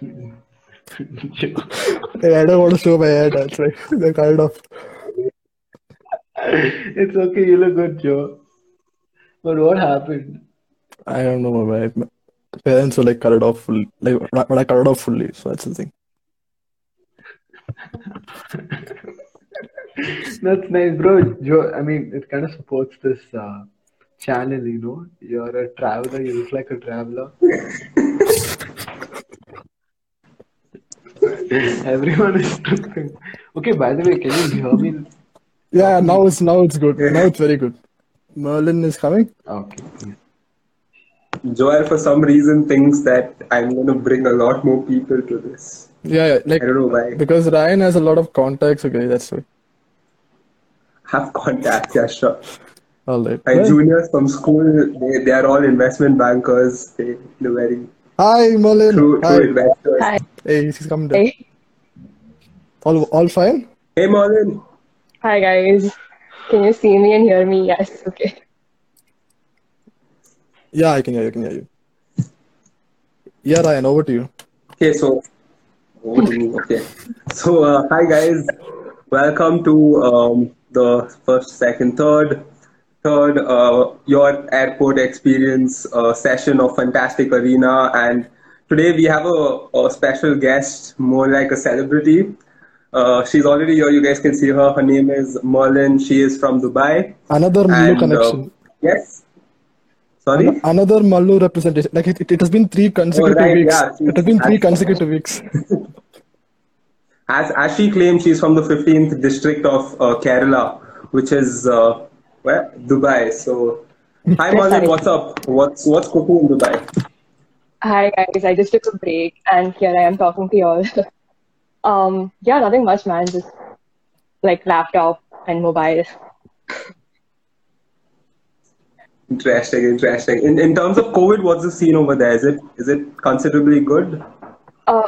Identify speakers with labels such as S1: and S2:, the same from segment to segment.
S1: I don't want to show my head. That's right. They're kind of.
S2: it's okay, you look good, Joe. But what happened?
S1: I don't know. My, parents were like cut it off fully. Like, when I cut it off fully. So that's the thing.
S2: That's nice, bro. Joe, I mean, it kind of supports this uh, channel, you know. You're a traveler, you look like a traveler. Everyone is talking. Okay, by the way, can you hear me?
S1: Yeah, now it's now it's good. Now it's very good. Merlin is coming.
S2: Okay.
S3: Joel, for some reason, thinks that I'm going to bring a lot more people to this.
S1: Yeah, yeah, like
S3: I don't know why.
S1: because Ryan has a lot of contacts. Okay, that's why.
S3: Have contacts, yeah, sure.
S1: All right.
S3: My
S1: Well,
S3: juniors from school, they, they are all investment bankers. They, they're very
S1: Hi, Merlin.
S3: true,
S1: Hi.
S3: true investors.
S4: Hi.
S1: Hey, he's coming down.
S4: Hey.
S1: All all fine?
S3: Hey, Marlon.
S4: Hi guys. Can you see me and hear me? Yes. Okay.
S1: Yeah, I can hear you. I can hear you. Yeah, Ryan, over to you.
S3: Okay, so over to me. Okay, so uh, hi guys, welcome to um, the first, second, third, third uh, your airport experience uh, session of Fantastic Arena, and today we have a, a special guest, more like a celebrity. Uh, she's already here. You guys can see her. Her name is Merlin. She is from Dubai.
S1: Another Mallu
S3: And, uh,
S1: connection.
S3: yes. Sorry.
S1: Another Mallu representation. Like it, it, it has been three consecutive
S3: right,
S1: weeks.
S3: yeah,
S1: it has been three consecutive weeks.
S3: As, as she claims, she's from the 15th district of uh, Kerala, which is uh, where Dubai. So, hi Marlon, what's up? What's what's cooking in Dubai?
S4: Hi guys. I just took a break and here I am talking to you all. um. Yeah. Nothing much, man. Just like laptop and mobile.
S3: Interesting, interesting. In in terms of COVID, what's the scene over there? Is it is it considerably good?
S4: Uh.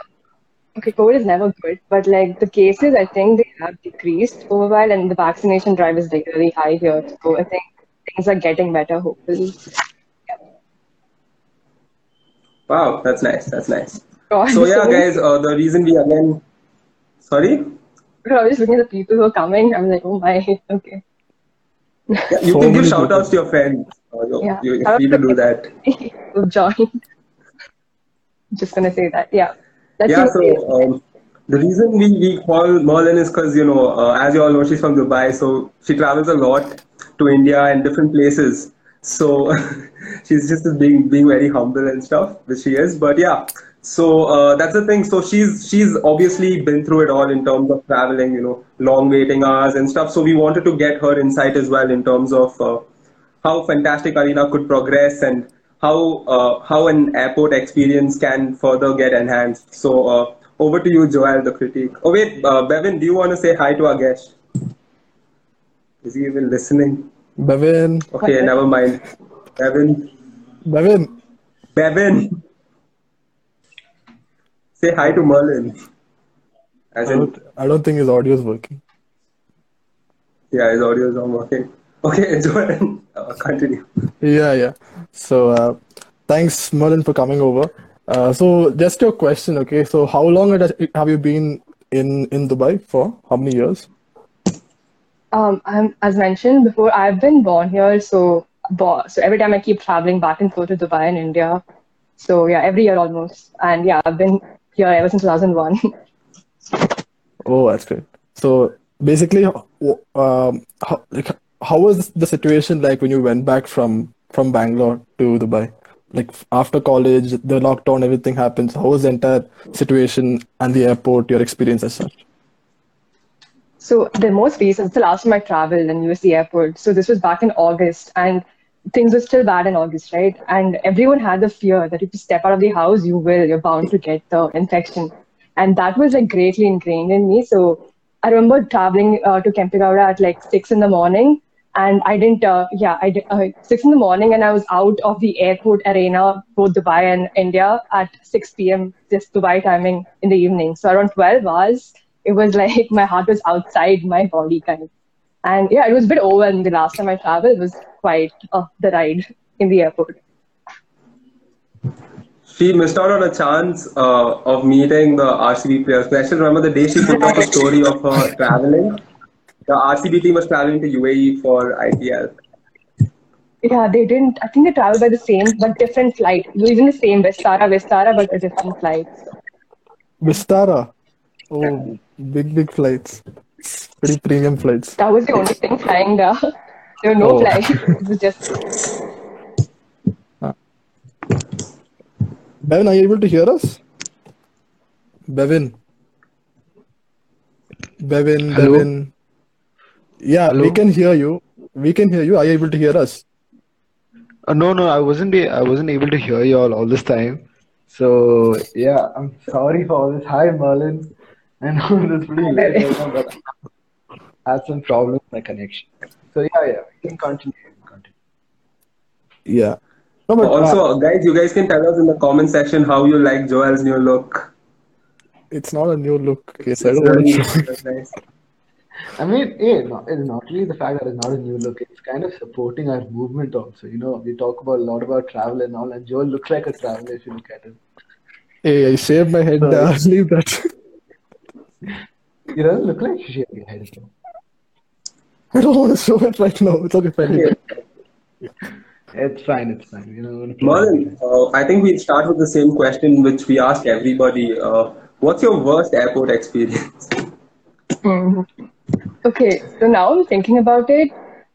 S4: Okay, COVID is never good, but like the cases, I think they have decreased over a while, and the vaccination drive is like really high here. So I think things are getting better, hopefully.
S3: Wow, that's nice. That's nice.
S4: God,
S3: So yeah, guys, uh, the reason we again, sorry,
S4: I was just looking at the people who are coming. I'm like, oh my, okay.
S3: yeah, you
S1: So
S3: can give shout outs to your friends. Uh, you're,
S4: Yeah.
S3: you're free to do that.
S4: who joined. Just gonna say that. Yeah. That's
S3: Yeah, so um, the reason we, we call Merlin is because, you know, uh, as you all know, she's from Dubai, so she travels a lot to India and different places. So she's just being being very humble and stuff, which she is. But yeah, so uh, that's the thing. So she's she's obviously been through it all in terms of traveling, you know, long waiting hours and stuff. So we wanted to get her insight as well in terms of uh, how Fantastic Arena could progress and how uh, how an airport experience can further get enhanced. So uh, over to you, Joel, the critique. Oh wait, uh, Bevin, do you want to say hi to our guest? Is he even listening?
S1: Bevin.
S3: Okay, never mind. Bevin,
S1: Bevin.
S3: Bevin, say hi to Merlin. As
S1: I
S3: in,
S1: don't, I don't think his audio is working.
S3: yeah, his audio is not working. Okay, Joel, uh, continue.
S1: Yeah, yeah. So, uh, thanks, Merlin, for coming over. Uh, so, just your question, okay? So, how long have you been in in Dubai for? How many years?
S4: Um, I'm, as mentioned before, I've been born here, so so every time I keep traveling back and forth to Dubai and India. So yeah, every year almost. And yeah, I've been here ever since 2001.
S1: Oh, that's great. So, basically, um, how, like, how was the situation like when you went back from from Bangalore to Dubai? Like after college, the lockdown, everything happens. How was the entire situation and the airport, your experience as such?
S4: So the most recent, it's the last time I traveled and used the airport. So this was back in August, and things were still bad in August, right? And everyone had the fear that if you step out of the house, you will, you're bound to get the infection, and that was like greatly ingrained in me. So I remember traveling uh, to Kempegowda at like six in the morning, and I didn't, uh, yeah, I did uh, six in the morning, and I was out of the airport arena, both Dubai and India, at 6 p.m. just Dubai timing in the evening. So around 12 hours it was like my heart was outside my body kind of and yeah it was a bit overwhelming the last time i traveled it was quite uh, the ride in the airport
S3: she missed out on a chance uh, of meeting the RCB players. I still remember the day she put up a story of her traveling. The RCB team was traveling to UAE for IPL.
S4: Yeah, they didn't. I think they traveled by the same but different flight. Using the same Vistara, Vistara, but a different flight.
S1: Vistara. Oh, big, big flights. Pretty premium flights.
S4: That was the only thing flying there. There were no
S1: Oh.
S4: flights. It was just
S1: Bevin, are you able to hear us? Bevin. Bevin,
S5: Hello?
S1: Bevin. Yeah, we can hear you. We can hear you. Are you able to hear us?
S5: Uh, no, no, I wasn't. a- I wasn't able to hear you all all this time. So yeah, I'm sorry for all this. Hi, Merlin. I know it's pretty late but I had some problem with my connection. So yeah, yeah, you can continue. you can continue.
S1: Yeah. No, but uh,
S3: Also, guys, you guys can tell us in the comment section how you like Joel's new look.
S1: it's not a new look. Okay, so I
S3: It's
S1: don't want
S3: really
S1: to.
S3: that's nice.
S5: I mean, yeah, no, it's not really the fact that it's not a new look. It's kind of supporting our movement also. You know, we talk about a lot about travel and all, and Joel looks like a traveler if you look at him.
S1: Hey, I shaved my head. Uh, leave that.
S5: He doesn't look like he shaved his head. though.
S1: I don't want to show it right now. It's okay, fine. leave.
S5: It's fine, it's fine. You know, I'm gonna play
S3: Merlin, uh, I think we'll start with the same question which we ask everybody. Uh, what's your worst airport experience?
S4: Mhm. Okay, so now I'm thinking about it.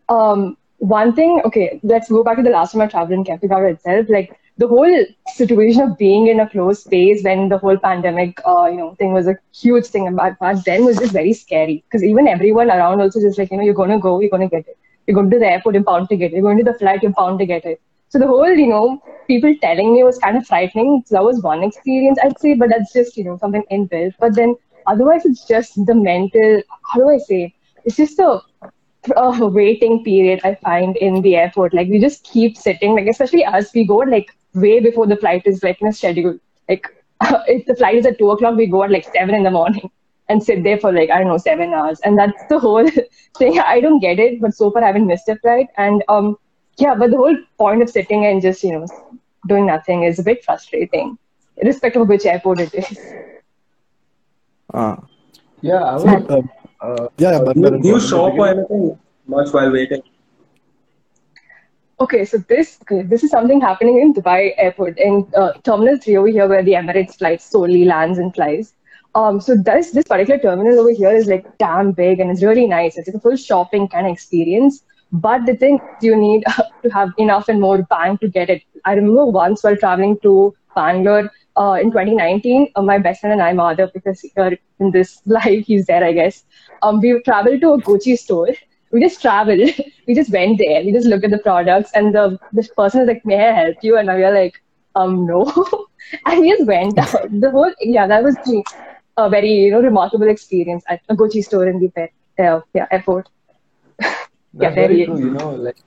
S4: Um, one thing, okay, let's go back to the last time I traveled in Kempegowda itself. Like the whole situation of being in a closed space when the whole pandemic, uh, you know, thing was a huge thing back back then was just very scary because even everyone around also just like you know you're gonna go, you're gonna get it. You're going to the airport, you're bound to get it. You're going to the flight, you're bound to get it. So the whole, you know, people telling me was kind of frightening. So that was one experience, I'd say, but that's just, you know, something inbuilt. But then otherwise, it's just the mental, how do I say? It's just a, a waiting period I find in the airport. Like we just keep sitting, like especially us, we go like way before the flight is like in a schedule. Like if the flight is at two o'clock, we go at like seven in the morning and sit there for like I don't know seven hours, and that's the whole thing. I don't get it, but so far I haven't missed a flight, and um yeah, but the whole point of sitting and just you know doing nothing is a bit frustrating, irrespective of which airport it is.
S1: Ah.
S5: Yeah, I
S1: So, uh,
S5: Uh,
S1: yeah, yeah, but,
S3: Do you,
S1: but
S3: do you shop or anything much while waiting?
S4: Okay, so this okay, this is something happening in Dubai Airport in uh, Terminal Three over here, where the Emirates flight solely lands and flies. Um, so this this particular terminal over here is like damn big and it's really nice. It's like a full shopping kind of experience. But the thing you need to have enough and more bang to get it. I remember once while traveling to Bangalore uh, in 2019, uh, my best friend and I, Madhav, because here in this life he's there, I guess. Um, we traveled to a Gucci store. We just traveled. we just went there. We just looked at the products, and the this person was like, "May I help you?" And we were like, "Um, no." and we just went out. The whole yeah, that was a very you know remarkable experience at a Gucci store in the uh, yeah airport.
S5: That's
S4: there
S5: very true. You know, like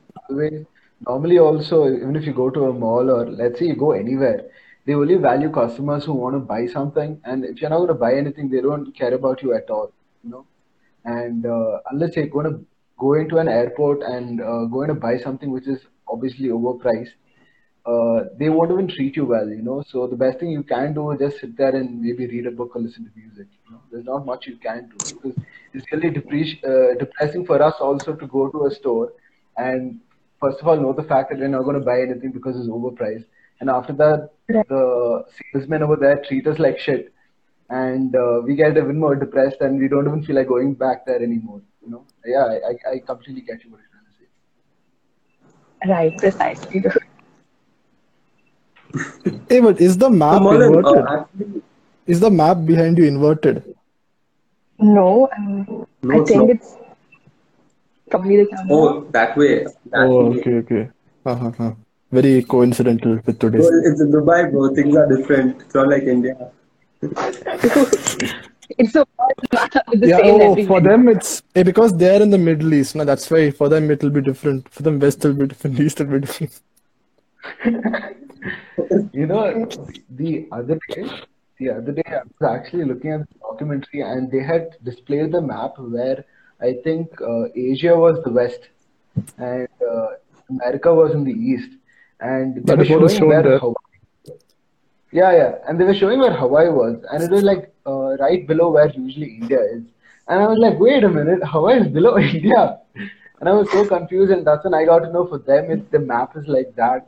S5: normally also, even if you go to a mall or let's say you go anywhere, they only value customers who want to buy something. And if you're not going to buy anything, they don't care about you at all. You know, and uh, unless you're going to go to an airport and uh, going to buy something which is obviously overpriced, uh, they won't even treat you well. You know, so the best thing you can do is just sit there and maybe read a book or listen to music. You know, there's not much you can do because it's really depreci- uh, depressing for us also to go to a store and first of all know the fact that we're not going to buy anything because it's overpriced and after that the salesmen over there treat us like shit and uh, we get even more depressed and we don't even feel like going back there anymore you know yeah i, I- I completely get you what you're trying to say
S4: Right, precisely.
S1: Hey, but is the map
S3: So, Merlin,
S1: inverted?
S3: uh, actually,
S1: Is the map behind you inverted?
S4: no, um,
S3: No,
S4: I think
S3: not.
S4: it's probably the camera.
S3: oh, that way. That
S1: Oh,
S3: way.
S1: okay, okay. Uh-huh, uh-huh. Very coincidental with today's.
S3: Well, it's in Dubai, bro. Things are different. It's not like India.
S4: it's so with the
S1: Yeah,
S4: same
S1: oh, for them it's eh, because they're in the Middle East. now that's why for them it'll be different. For them, West will be different, East will be different.
S5: You know, the other day, the other day I was actually looking at the documentary and they had displayed the map where I think uh, Asia was the west and uh, America was in the east, and they
S1: That
S5: were
S1: is what is
S5: showing where
S1: there.
S5: Hawaii,
S2: Yeah, yeah. And they were showing where Hawaii was, and it was like uh, right below where usually India is. And I was like, wait a minute, Hawaii is below India. And I was so confused, and that's when I got to know for them, it's the map is like that,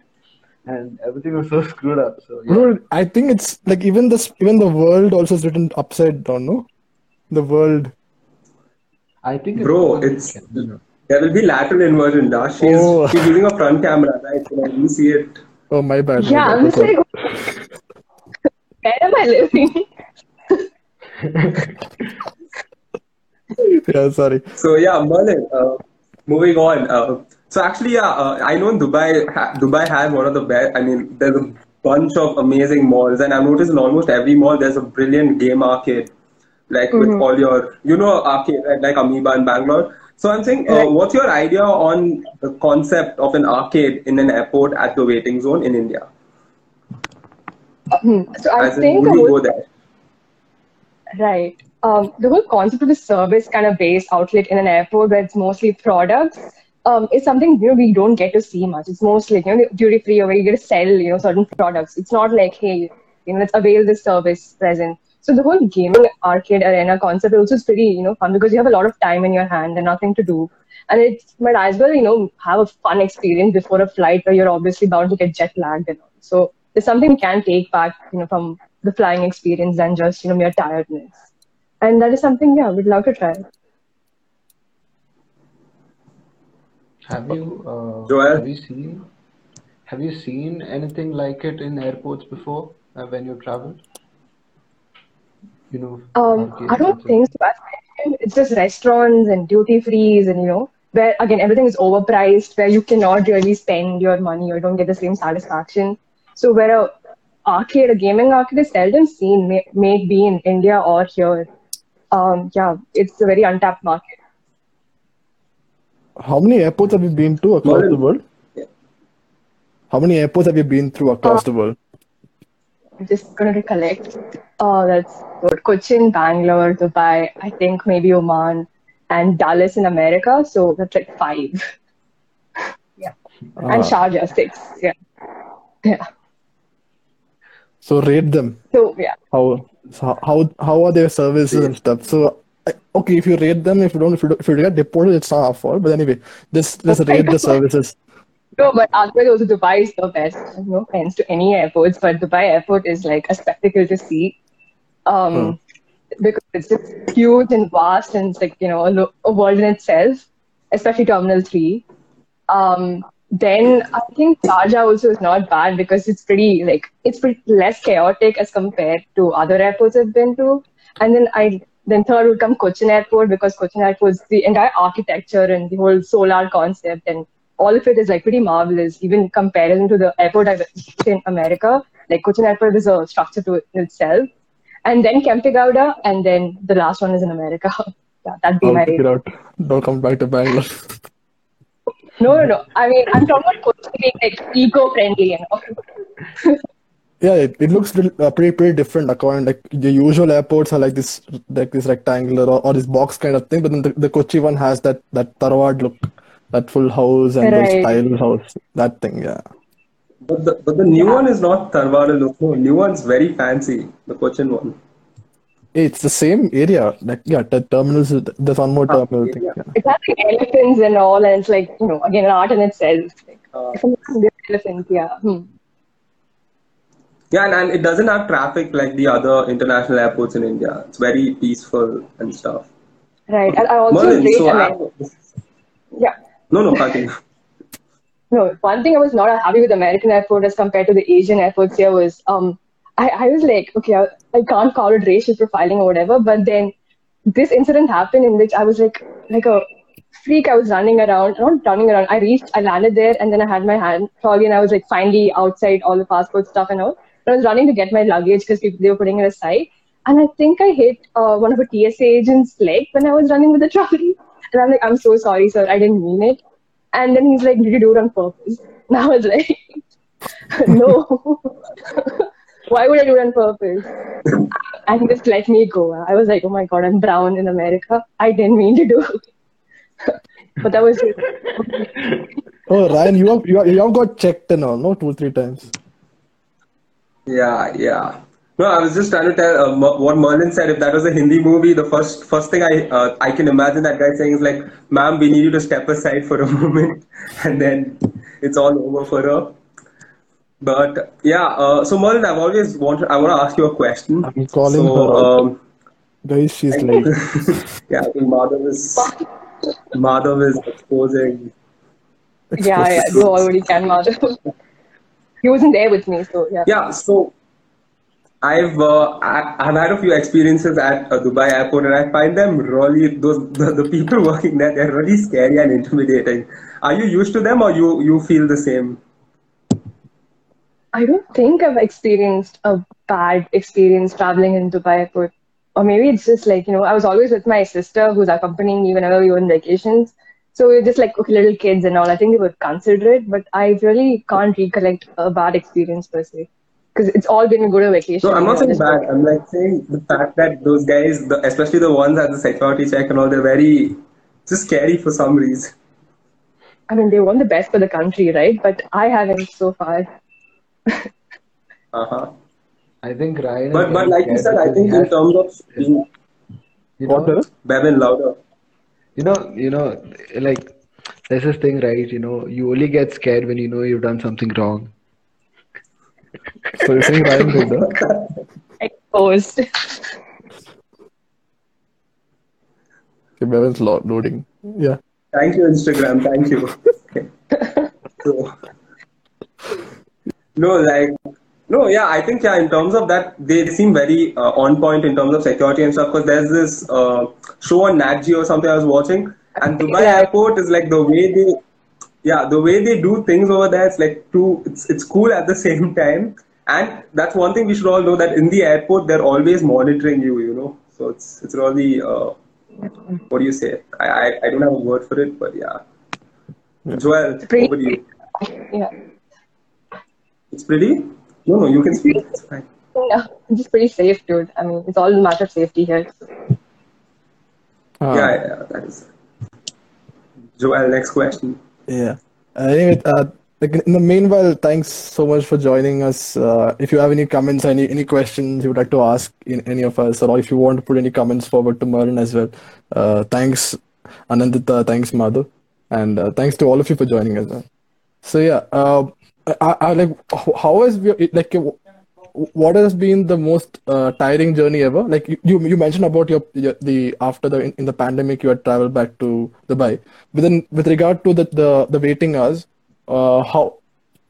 S2: and everything was so screwed up. So yeah.
S1: Bro, I think it's like even this, even the world also is written upside down. No, the world.
S2: I think it's
S3: Bro,
S2: because
S3: it's there will be lateral inversion. Da. She's
S1: Oh.
S3: she's using a front camera, right? So you see it.
S1: Oh my bad. my
S4: Yeah,
S1: bad.
S4: I'm just like, where am I living?
S1: yeah, sorry.
S3: So yeah, Merlin. Uh, moving on. Uh, so actually, yeah, uh, I know in Dubai, ha- Dubai has one of the best. I mean, there's a bunch of amazing malls, and I've noticed in almost every mall there's a brilliant game arcade, like with all your, you know, arcade right? like Amoeba in Bangalore. So I'm saying, uh, what's your idea on the concept of an arcade in an airport at the waiting zone in India?
S4: Hmm. So I
S3: As in,
S4: think
S3: would you go there?
S4: Right. Um, the whole concept of a service kind of based outlet in an airport where it's mostly products um, is something you know we don't get to see much. It's mostly you know duty free where you get to sell you know certain products. It's not like hey you know let's avail this service present. So the whole gaming arcade arena concept also is pretty you know fun because you have a lot of time in your hand and nothing to do, and it might as well you know have a fun experience before a flight where you're obviously bound to get jet lagged and all. So there's something we can take back you know from the flying experience than just you know mere tiredness and that is something yeah we'd love to try
S2: Have you uh,
S3: Joel?
S2: have you seen have you seen anything like it in airports before uh, when you traveled? You know,
S4: um i don't think so it's just restaurants and duty frees and you know where again everything is overpriced where you cannot really spend your money or don't get the same satisfaction so where a arcade a gaming arcade is seldom seen may, may be in india or here um yeah it's a very untapped market
S1: How many airports have you been to across
S3: Merlin.
S1: the world?
S3: Yeah.
S1: How many airports have you been through across the world?
S4: I'm just gonna recollect. Oh, that's good. Cochin, Bangalore, Dubai, I think maybe Oman, and Dallas in America. So that's like five. yeah. And
S1: Ah.
S4: Sharjah, six. Yeah. Yeah.
S1: So rate them.
S4: So yeah.
S1: How so how how are their services and stuff? So okay, if you rate them, if you don't, if you, if you get deported, it's not our fault. But anyway, just just rate the services.
S4: No, but otherwise also Dubai is the best. No offense to any airports, but Dubai airport is like a spectacle to see. Um, because it's just huge and vast and it's like, you know, a, lo- a world in itself, especially Terminal 3. Um, then I think Sharjah also is not bad because it's pretty like it's pretty less chaotic as compared to other airports I've been to. And then I then third would come Cochin Airport because Cochin Airport is the entire architecture and the whole solar concept and all of it is like pretty marvelous, even comparison to the airport I've in America. Like Cochin Airport is a structure to itself. And then Kempegowda, and then the last one is in America. yeah, that'd be
S1: I'll
S4: my
S1: it out. Don't come back to Bangalore.
S4: No, no, no. I mean, I'm talking about Cochin being like eco-friendly, you know.
S1: Yeah, it, it looks pretty, uh, pretty pretty different. According like the usual airports are like this like this rectangular or, or this box kind of thing, but then the, the Kochi one has that that Tarwad look, that full house and those
S4: Right.
S1: style house, that thing. Yeah.
S3: But the, but the new one is not Tarwada look. No, new one's very fancy. The Cochin one.
S1: It's the same area. Like yeah, the terminals. There's one more
S3: Ah,
S1: terminal thing.
S3: yeah.
S1: Yeah.
S4: It has like elephants and all, and it's like, you know, again, an art in itself. Like,
S3: Uh,
S4: if I'm not the elephants, yeah. Hmm.
S3: yeah, and, and it doesn't have traffic like the other international airports in India. It's very peaceful and stuff.
S4: Right. And I also
S3: Merlin,
S4: rate
S3: so
S4: America.
S3: I-
S4: Yeah.
S3: no, no, continue.
S4: No, one thing I was not happy with American airport as compared to the Asian airports here was um I, I was like, okay, I, I can't call it racial profiling or whatever, but then this incident happened in which I was like like a freak. I was running around, not running around. I reached, I landed there, and then I had my hand trolley, and I was like finally outside all the passport stuff and all. I was running to get my luggage because they were putting it aside, and I think I hit uh, one of a TSA agent's leg when I was running with the trolley, and I'm like, I'm so sorry, sir, I didn't mean it. And then he's like, Did you do it on purpose? And I was like, No. Why would I do it on purpose? And he just let me go. I was like, Oh my god, I'm brown in America. I didn't mean to do it. but that was it.
S1: Oh, Ryan, you have you have, you have got checked and all, no, two three times.
S3: Yeah, yeah. No, I was just trying to tell uh, Mer- what Merlin said. If that was a Hindi movie, the first first thing I uh, I can imagine that guy saying is like, "Ma'am, we need you to step aside for a moment," and then it's all over for her. But yeah, uh, so Merlin, I've always wanted. I want to ask you a question.
S1: I'm calling
S3: so,
S1: her out.
S3: Um,
S1: Guys, she's late.
S3: yeah, I think Madhav is Madhav is exposing.
S4: Yeah, yeah, you already can, Madhav. he wasn't there with me, so yeah.
S3: Yeah, so I've uh, I- I've had a few experiences at uh, Dubai airport, and I find them really those the, the people working there they're really scary and intimidating. Are you used to them, or you you feel the same?
S4: I don't think I've experienced a bad experience traveling in Dubai airport. Or maybe it's just like, you know, I was always with my sister who's accompanying me whenever we were on vacations. So we were just like okay, little kids and all. I think they were considerate, but I really can't recollect a bad experience per se. Because it's all been a good vacation.
S3: No, I'm not saying bad. I'm like saying the fact that those guys, the, especially the ones at the security check and all, they're very just scary for some reason.
S4: I mean, they want the best for the country, right? But I haven't so far.
S3: Uh-huh.
S2: I think Ryan.
S3: But but like you said, I think in terms of being
S2: you know,
S1: is?
S3: Bevin louder.
S2: you know, you know, like there's this thing, right? You know, you only get scared when you know you've done something wrong.
S1: So you're saying Ryan did that?
S4: Exposed.
S1: Okay, Bevan's lo- loading. Yeah.
S3: Thank you, Instagram. Thank you. so, no, like, no, yeah, I think, yeah, in terms of that, they seem very uh, on point in terms of security and stuff. Because there's this uh, show on Nat Geo or something I was watching, and Dubai
S4: Yeah.
S3: Airport is like the way they, yeah, the way they do things over there. It's like too, it's it's cool at the same time. And that's one thing we should all know that in the airport they're always monitoring you, you know. So it's it's really uh, what do you say? I, I I don't have a word for it, but yeah. Joel,
S4: Pretty-
S3: over to you.
S4: Yeah.
S3: It's pretty. No, no, you can speak. It's fine.
S4: No, it's just pretty safe, dude. I mean, it's all a matter of safety here.
S1: Ah,
S3: Yeah, yeah, that is. Joel, next question.
S1: Yeah. Uh, anyway, uh, like in the meanwhile, thanks so much for joining us. Uh, if you have any comments, any any questions you would like to ask in any of us, or if you want to put any comments forward to Merlin as well, uh, thanks Anandita, thanks Madhu, and uh, thanks to all of you for joining us. So yeah, uh, I, I like how- has your like what has been the most uh, tiring journey ever? Like you, you, you mentioned about your, your the after the in, in the pandemic you had traveled back to Dubai. But then with regard to the the, the waiting hours, uh, how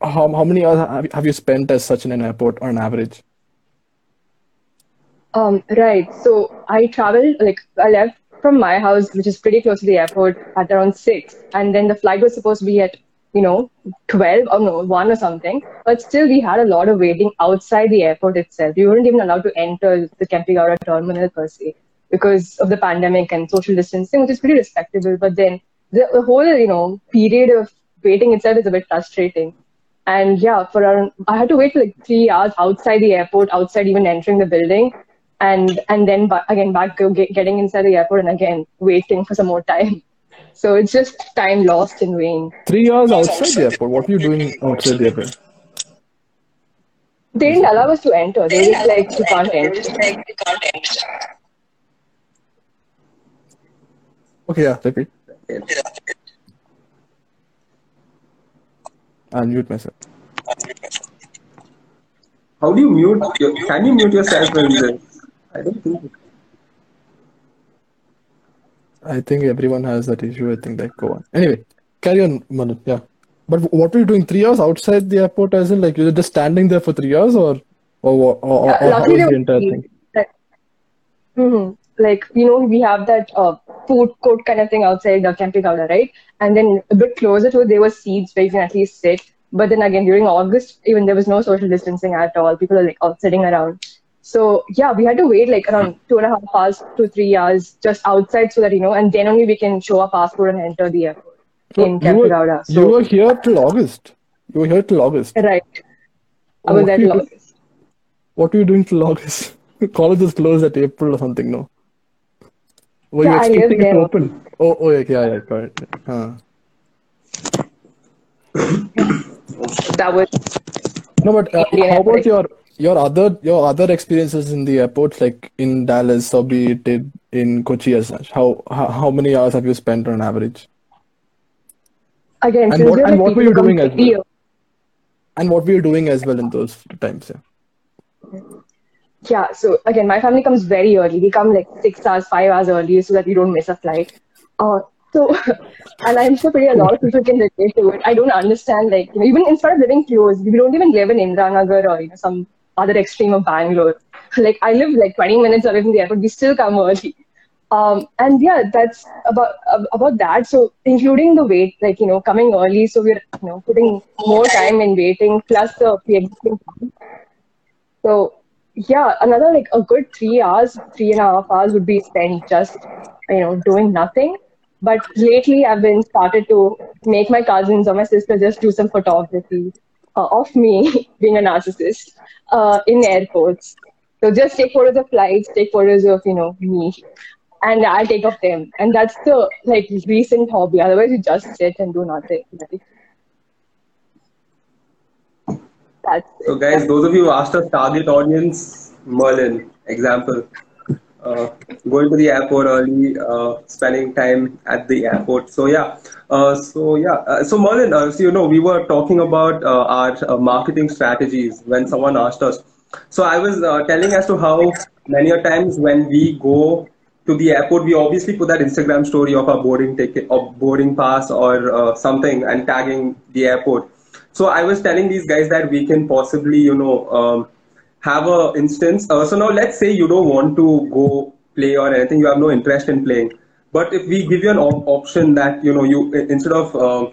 S1: how how many hours have, you spent as such in an airport on average?
S4: Um, right. So I traveled, like, I left from my house, which is pretty close to the airport, at around 6. And then the flight was supposed to be at, you know, 12 or no, 1 or something. But still, we had a lot of waiting outside the airport itself. We weren't even allowed to enter the Kempegowda terminal per se because of the pandemic and social distancing, which is pretty respectable. But then the, the whole, you know, period of waiting itself is a bit frustrating. And yeah, for around, I had to wait for like three hours outside the airport, outside even entering the building, and and then ba- again back get, getting inside the airport and again waiting for some more time. So it's just time lost in vain.
S1: Three hours outside the airport. What are you doing outside the airport?
S4: They didn't allow us to enter. They were just like you can't enter.
S1: Okay, yeah, repeat. I'll mute myself.
S3: How do you mute? Your, can you mute yourself in this? I don't think.
S1: I think everyone has that issue. I think like go on. Anyway, carry on, Manu. Yeah. But what were you doing? Three hours outside the airport, as in like you're just standing there for three hours, or or or, or,
S4: Yeah,
S1: or how was the entire thing?
S4: that- Mhm. Like you know, we have that uh, food court kind of thing outside the camping counter, right? And then a bit closer to it, there were seats where you can at least sit. But then again, during August, even there was no social distancing at all. People are like all sitting around. So yeah, we had to wait like around two and a half hours to three hours just outside, so that you know, and then only we can show our passport and enter the airport
S1: So
S4: in
S1: you
S4: Camping
S1: were, you were here till August. You were here till August.
S4: right, I
S1: Oh,
S4: was there till August.
S1: What were you doing till August? College was closed at April or something, no? Were you
S4: Yeah, I lived
S1: expecting it to open? Oh, oh, yeah, yeah, yeah, it. Huh.
S4: That was
S1: No, but uh, how about your your other your other experiences in the airports, like in Dallas or be it in- Kochi as such, how how, how many hours have you spent on average?
S4: Again,
S1: And what- and what were you doing as well? And what were you doing as well in those times? Yeah.
S4: Yeah, so again, my family comes very early. We come like six hours, five hours early so that we don't miss a flight. Uh, so, and I'm sure pretty a lot of people can relate to it. I don't understand, like, you know, even instead of living close, we don't even live in Indranagar or, you know, some other extreme of Bangalore. Like, I live like 20 minutes away from the airport. We still come early. Um, and yeah, that's about about that. So, including the wait, like, you know, coming early. So, we're, you know, putting more time in waiting plus the pre-existing. So yeah, another like a good three hours, three and a half hours would be spent just you know doing nothing. But lately, I've been started to make my cousins or my sister just do some photography uh, of me being a narcissist uh, in airports. So just take photos of flights, take photos of you know me, and I take of them, and that's the like recent hobby. Otherwise, you just sit and do nothing. That's
S3: So, guys, those of you who asked us target audience, Merlin, example. Uh, going to the airport early, uh, spending time at the airport. So yeah, uh, so yeah, uh, so Merlin, uh, so you know, we were talking about uh, our marketing strategies when someone asked us. So I was telling as to how many a times when we go to the airport, we obviously put that Instagram story of our boarding ticket or boarding pass or something and tagging the airport. So I was telling these guys that we can possibly, you know, um, have a instance. Uh, so now let's say you don't want to go play or anything, you have no interest in playing. But if we give you an op- option that you know you instead of uh,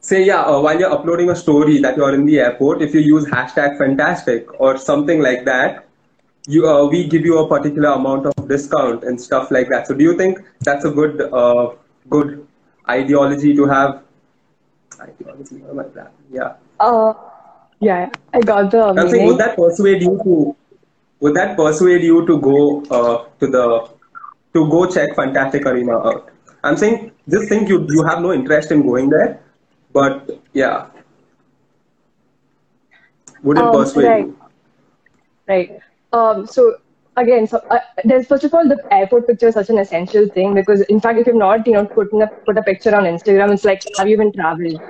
S3: say yeah uh, while you're uploading a story that you're in the airport, if you use hashtag fantastic or something like that, you uh, we give you a particular amount of discount and stuff like that. So do you think that's a good uh, good ideology to have? Ideology, I planning? Yeah.
S4: uh, yeah, I got the
S3: I'm saying, would that persuade you to would that persuade you to go uh, to the to go check Fantastic Arena out? I'm saying just think you you have no interest in going there, but yeah, would it
S4: Um,
S3: persuade
S4: right.
S3: you?
S4: Right. Um, so again, so uh, there's first of all the airport picture is such an essential thing because in fact, if you've not, you know, put a, put a picture on Instagram, it's like, have you even traveled?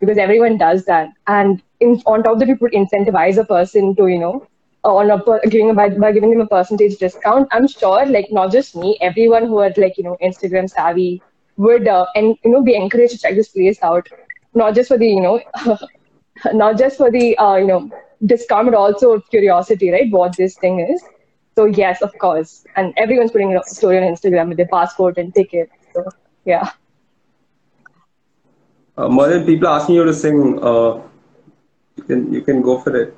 S4: Because everyone does that, and in, on top of that, you put incentivize a person to, you know, on a giving by, by giving them a percentage discount. I'm sure, like not just me, everyone who are like you know Instagram savvy would uh, and you know be encouraged to check this place out, not just for the you know not just for the uh, you know discount, but also curiosity, right? What this thing is. So yes, of course, and everyone's putting a story on Instagram with their passport and ticket. So yeah,
S3: Uh, Merlin, people asking you to sing. Uh, you can you can go for it.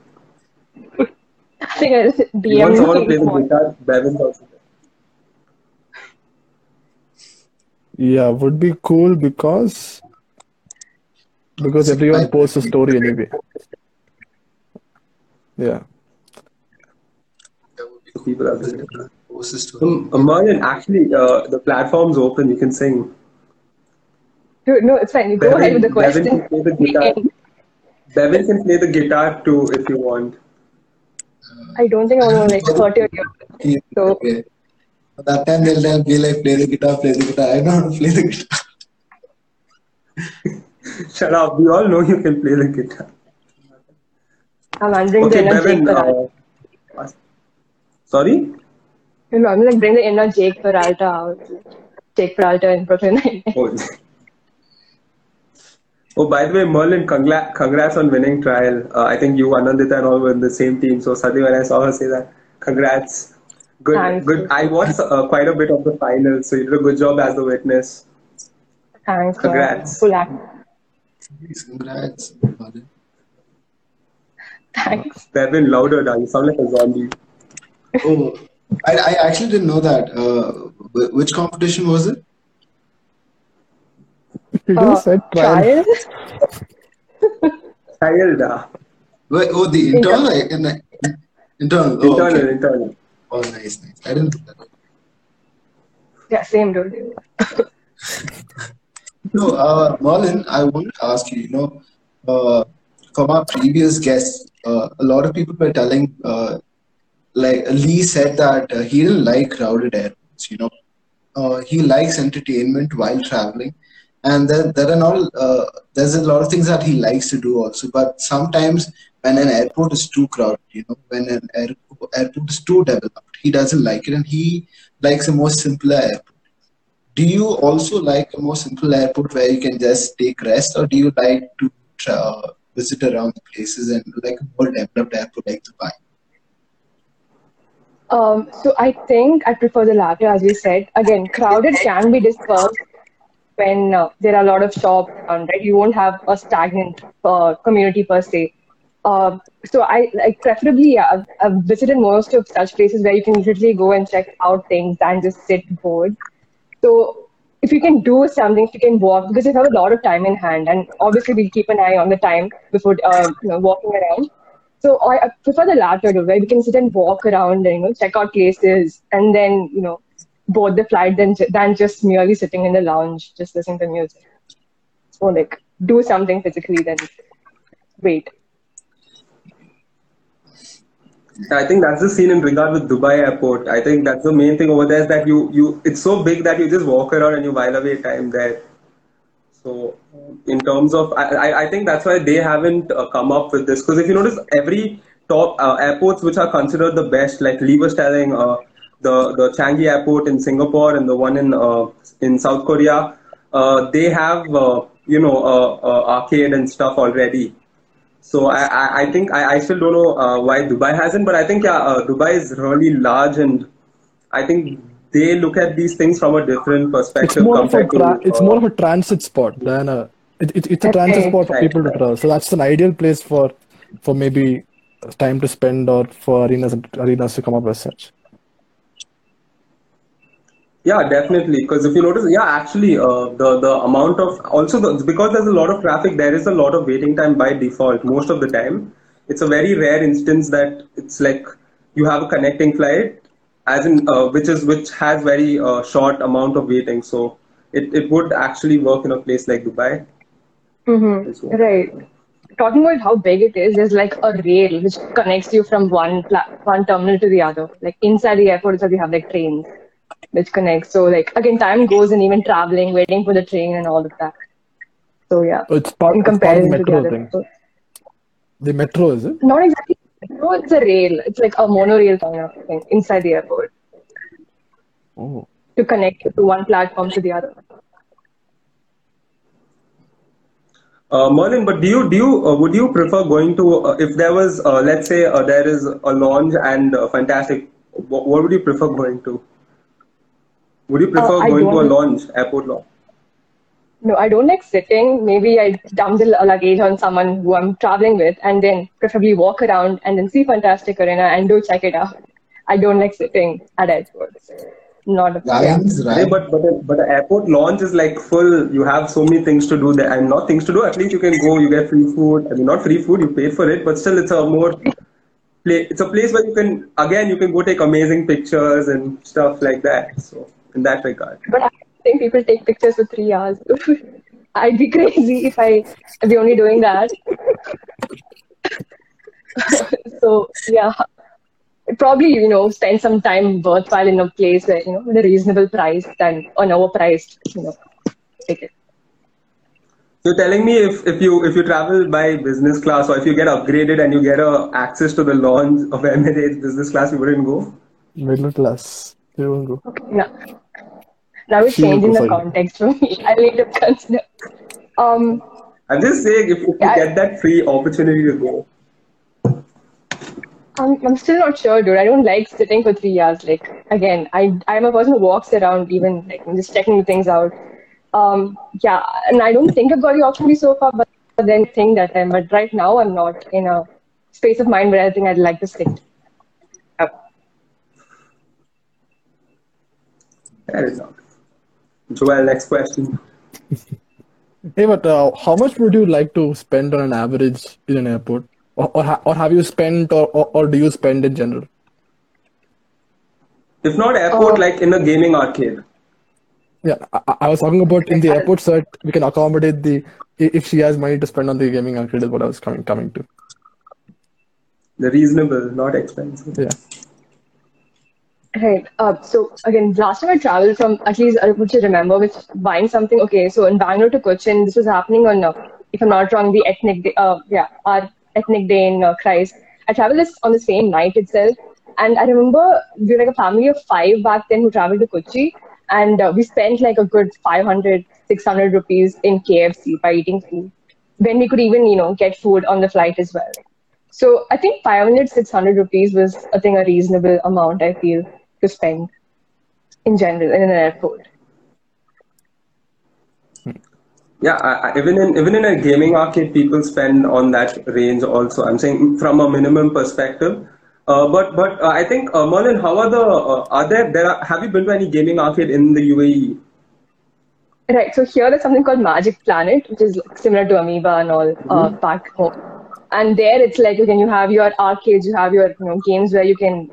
S4: I think I just
S3: You want someone to play the guitar? Bevan's also. there.
S1: Yeah, would be cool because because everyone posts a story anyway. Yeah.
S3: So people are doing it.
S5: Post a story.
S3: Um, uh, actually, uh, the platform's open. You can sing.
S4: Dude, no, it's fine. You go ahead with the
S3: Bevan, Bevan
S4: question.
S3: can the guitar. Bevan can play the guitar too if you want.
S4: I don't think I want to like hurt your ear. So
S5: okay. That time they'll they'll be like play the guitar, play the guitar. I know how to play the guitar.
S3: Shut up. We all know you can play the guitar.
S4: I'm wondering
S3: Okay,
S4: the inner Jake
S3: Bevan. Uh, sorry?
S4: You know, I'm like bring the inner Jake Peralta out. Jake Peralta in Brooklyn Nine-Nine.
S3: Oh. by the way, Merlin, congla- congrats on winning trial. Uh, I think you, Anandita, and all were in the same team. So, Sadi, when I saw her say that, congrats. Good,
S4: Thanks.
S3: good. I watched uh, quite a bit of the final, so you did a good job as the witness.
S4: Thanks. man.
S3: Congrats.
S4: Full act.
S5: Congrats. Martin.
S4: Thanks.
S3: Bevan, louder, now. You sound like a zombie.
S5: Oh, I, I actually didn't know that. Uh, which competition was it?
S1: You
S4: Uh,
S1: just said trial.
S4: trial?
S3: Child, ah.
S5: Wait, oh, the internal, like, in, internal. Oh,
S3: internal,
S5: okay.
S3: internal.
S5: oh, nice, nice. I didn't know that.
S4: Yeah, same dude.
S5: No, uh, Marlon, I want to ask you, you know, uh, from our previous guests, uh, a lot of people were telling, uh, like Lee said that uh, he didn't like crowded airports. You know, uh, he likes entertainment while traveling, and there, there are not uh, there's a lot of things that he likes to do also. But sometimes when an airport is too crowded, you know, when an air, airport is too developed, he doesn't like it, and he likes a more simpler airport. Do you also like a more simple airport where you can just take rest, or do you like to tra- visit around places and like a more developed airport like Dubai?
S4: Um, so I think I prefer the latter, as you said. Again, crowded can be dispersed when uh, there are a lot of shops around, right? You won't have a stagnant uh, community per se. Um, so I like preferably I've, I've visited most of such places where you can literally go and check out things and just sit bored. So if you can do something, if you can walk, because you have a lot of time in hand, and obviously we'll keep an eye on the time before uh, you know, walking around. So I, I prefer the latter, where we can sit and walk around and you know check out places, and then you know board the flight than than just merely sitting in the lounge just listening to music. So like do something physically, then wait.
S3: I think that's the scene in regard with Dubai airport. I think that's the main thing over there is that you, you it's so big that you just walk around and you while away time there. So in terms of, I, I think that's why they haven't uh, come up with this because if you notice every top uh, airports which are considered the best, like Lee was telling, uh, the the Changi airport in Singapore and the one in uh, in South Korea, uh, they have uh, you know arcade and stuff already. So I, I, I think I, I still don't know uh, why Dubai hasn't, but I think yeah, uh, Dubai is really large, and I think they look at these things from a different perspective.
S1: It's more of a tra-
S3: to,
S1: it's
S3: uh,
S1: more of a transit spot than a it, it, it's a
S4: Okay.
S1: transit spot for
S3: Right,
S1: people to
S3: right.
S1: travel. So that's an ideal place for for maybe time to spend or for arenas arenas to come up as such.
S3: Yeah, definitely. Because if you notice, yeah, actually, uh, the the amount of also the, because there's a lot of traffic, there is a lot of waiting time by default. Most of the time, it's a very rare instance that it's like you have a connecting flight, as in uh, which is which has very uh, short amount of waiting. So it, it would actually work in a place like Dubai.
S4: Mm-hmm. Right. Talking about how big it is, there's like a rail which connects you from one pla- one terminal to the other. Like inside the airport itself, you have like trains which connects. So like again, time goes and even traveling, waiting for the train and all of that. So yeah,
S1: So it's part,
S4: in
S1: it's part of the
S4: comparison to the
S1: metro
S4: other.
S1: thing. The metro is it?
S4: not exactly. No, it's a rail. It's like a monorail kind of thing inside the airport
S1: Oh.
S4: to connect to one platform to the other.
S3: Uh, Merlin, but do you do you uh, would you prefer going to uh, if there was uh, let's say uh, there is a launch and uh, fantastic what, what would you prefer going to? Would you prefer
S4: Uh,
S3: going to a
S4: don't-
S3: launch airport launch?
S4: No, I don't like sitting. Maybe I dump the luggage on someone who I'm traveling with and then preferably walk around and then see Fantastic Arena and do check it out. I don't like sitting at airports. Not a yeah.
S5: Ryan's
S3: Hey,
S5: right.
S3: but but but the airport launch is like full. You have so many things to do there, and not things to do. At least you can go. You get free food. I mean, not free food. You paid for it, but still, it's a more play. It's a place where you can again you can go take amazing pictures and stuff like that. So in that regard.
S4: But I think people take pictures for three hours. I'd be crazy if I if be only doing that. so yeah, probably you know spend some time worthwhile in a place where you know the reasonable price than an overpriced you know ticket.
S3: You're telling me if, if you if you travel by business class or if you get upgraded and you get a access to the lounge of Emirates business class, you wouldn't go.
S1: Middle class. You won't go.
S4: Okay, No. Now it's changing the context for me. I need to consider. Um,
S3: I'm just saying if, if you
S4: Yeah.
S3: get that free opportunity to go.
S4: I'm, I'm still not sure, dude. I don't like sitting for three hours. Like again, I I'm a person who walks around, even like I'm just checking things out. Um, yeah, and I don't think I've got the opportunity so far, but then think that time. But right now, I'm not in a space of mind where I think I'd like to sit. up.
S3: Fair enough. Joel, next question.
S1: Hey, but uh, how much would you like to spend on an average in an airport, or or, ha- or have you spent, or, or or do you spend in general?
S3: If not airport,
S4: Oh.
S3: like in a gaming arcade.
S1: Yeah, I, I was talking about in the airport, so that we can accommodate the if she has money to spend on the gaming arcade is what I was coming coming to.
S3: The reasonable, not expensive.
S1: Yeah.
S4: Right. Uh, so again, last time I traveled from, at least I would remember, with buying something. Okay, so in Bangalore to Cochin, this was happening on, uh, if I'm not wrong, the ethnic day, uh, yeah, our ethnic day in uh, Christ. I traveled this on the same night itself, and I remember we were like a family of five back then who traveled to Kochi, and uh, we spent like a good 500, 600 rupees in KFC by eating food. When we could even, you know, get food on the flight as well. So I think 500, 600 rupees was, I think, a reasonable amount, I feel, to spend in general in an airport.
S3: Yeah, I, I, even in even in a gaming arcade, people spend on that range. Also, I'm saying from a minimum perspective. Uh, but but uh, I think uh, Merlin, how are the uh, are there there are, have you been to any gaming arcade in the UAE?
S4: Right. So here is something called Magic Planet, which is similar to Amoeba and all uh, back home. And there it's like again you have your arcades, you have your you know games where you can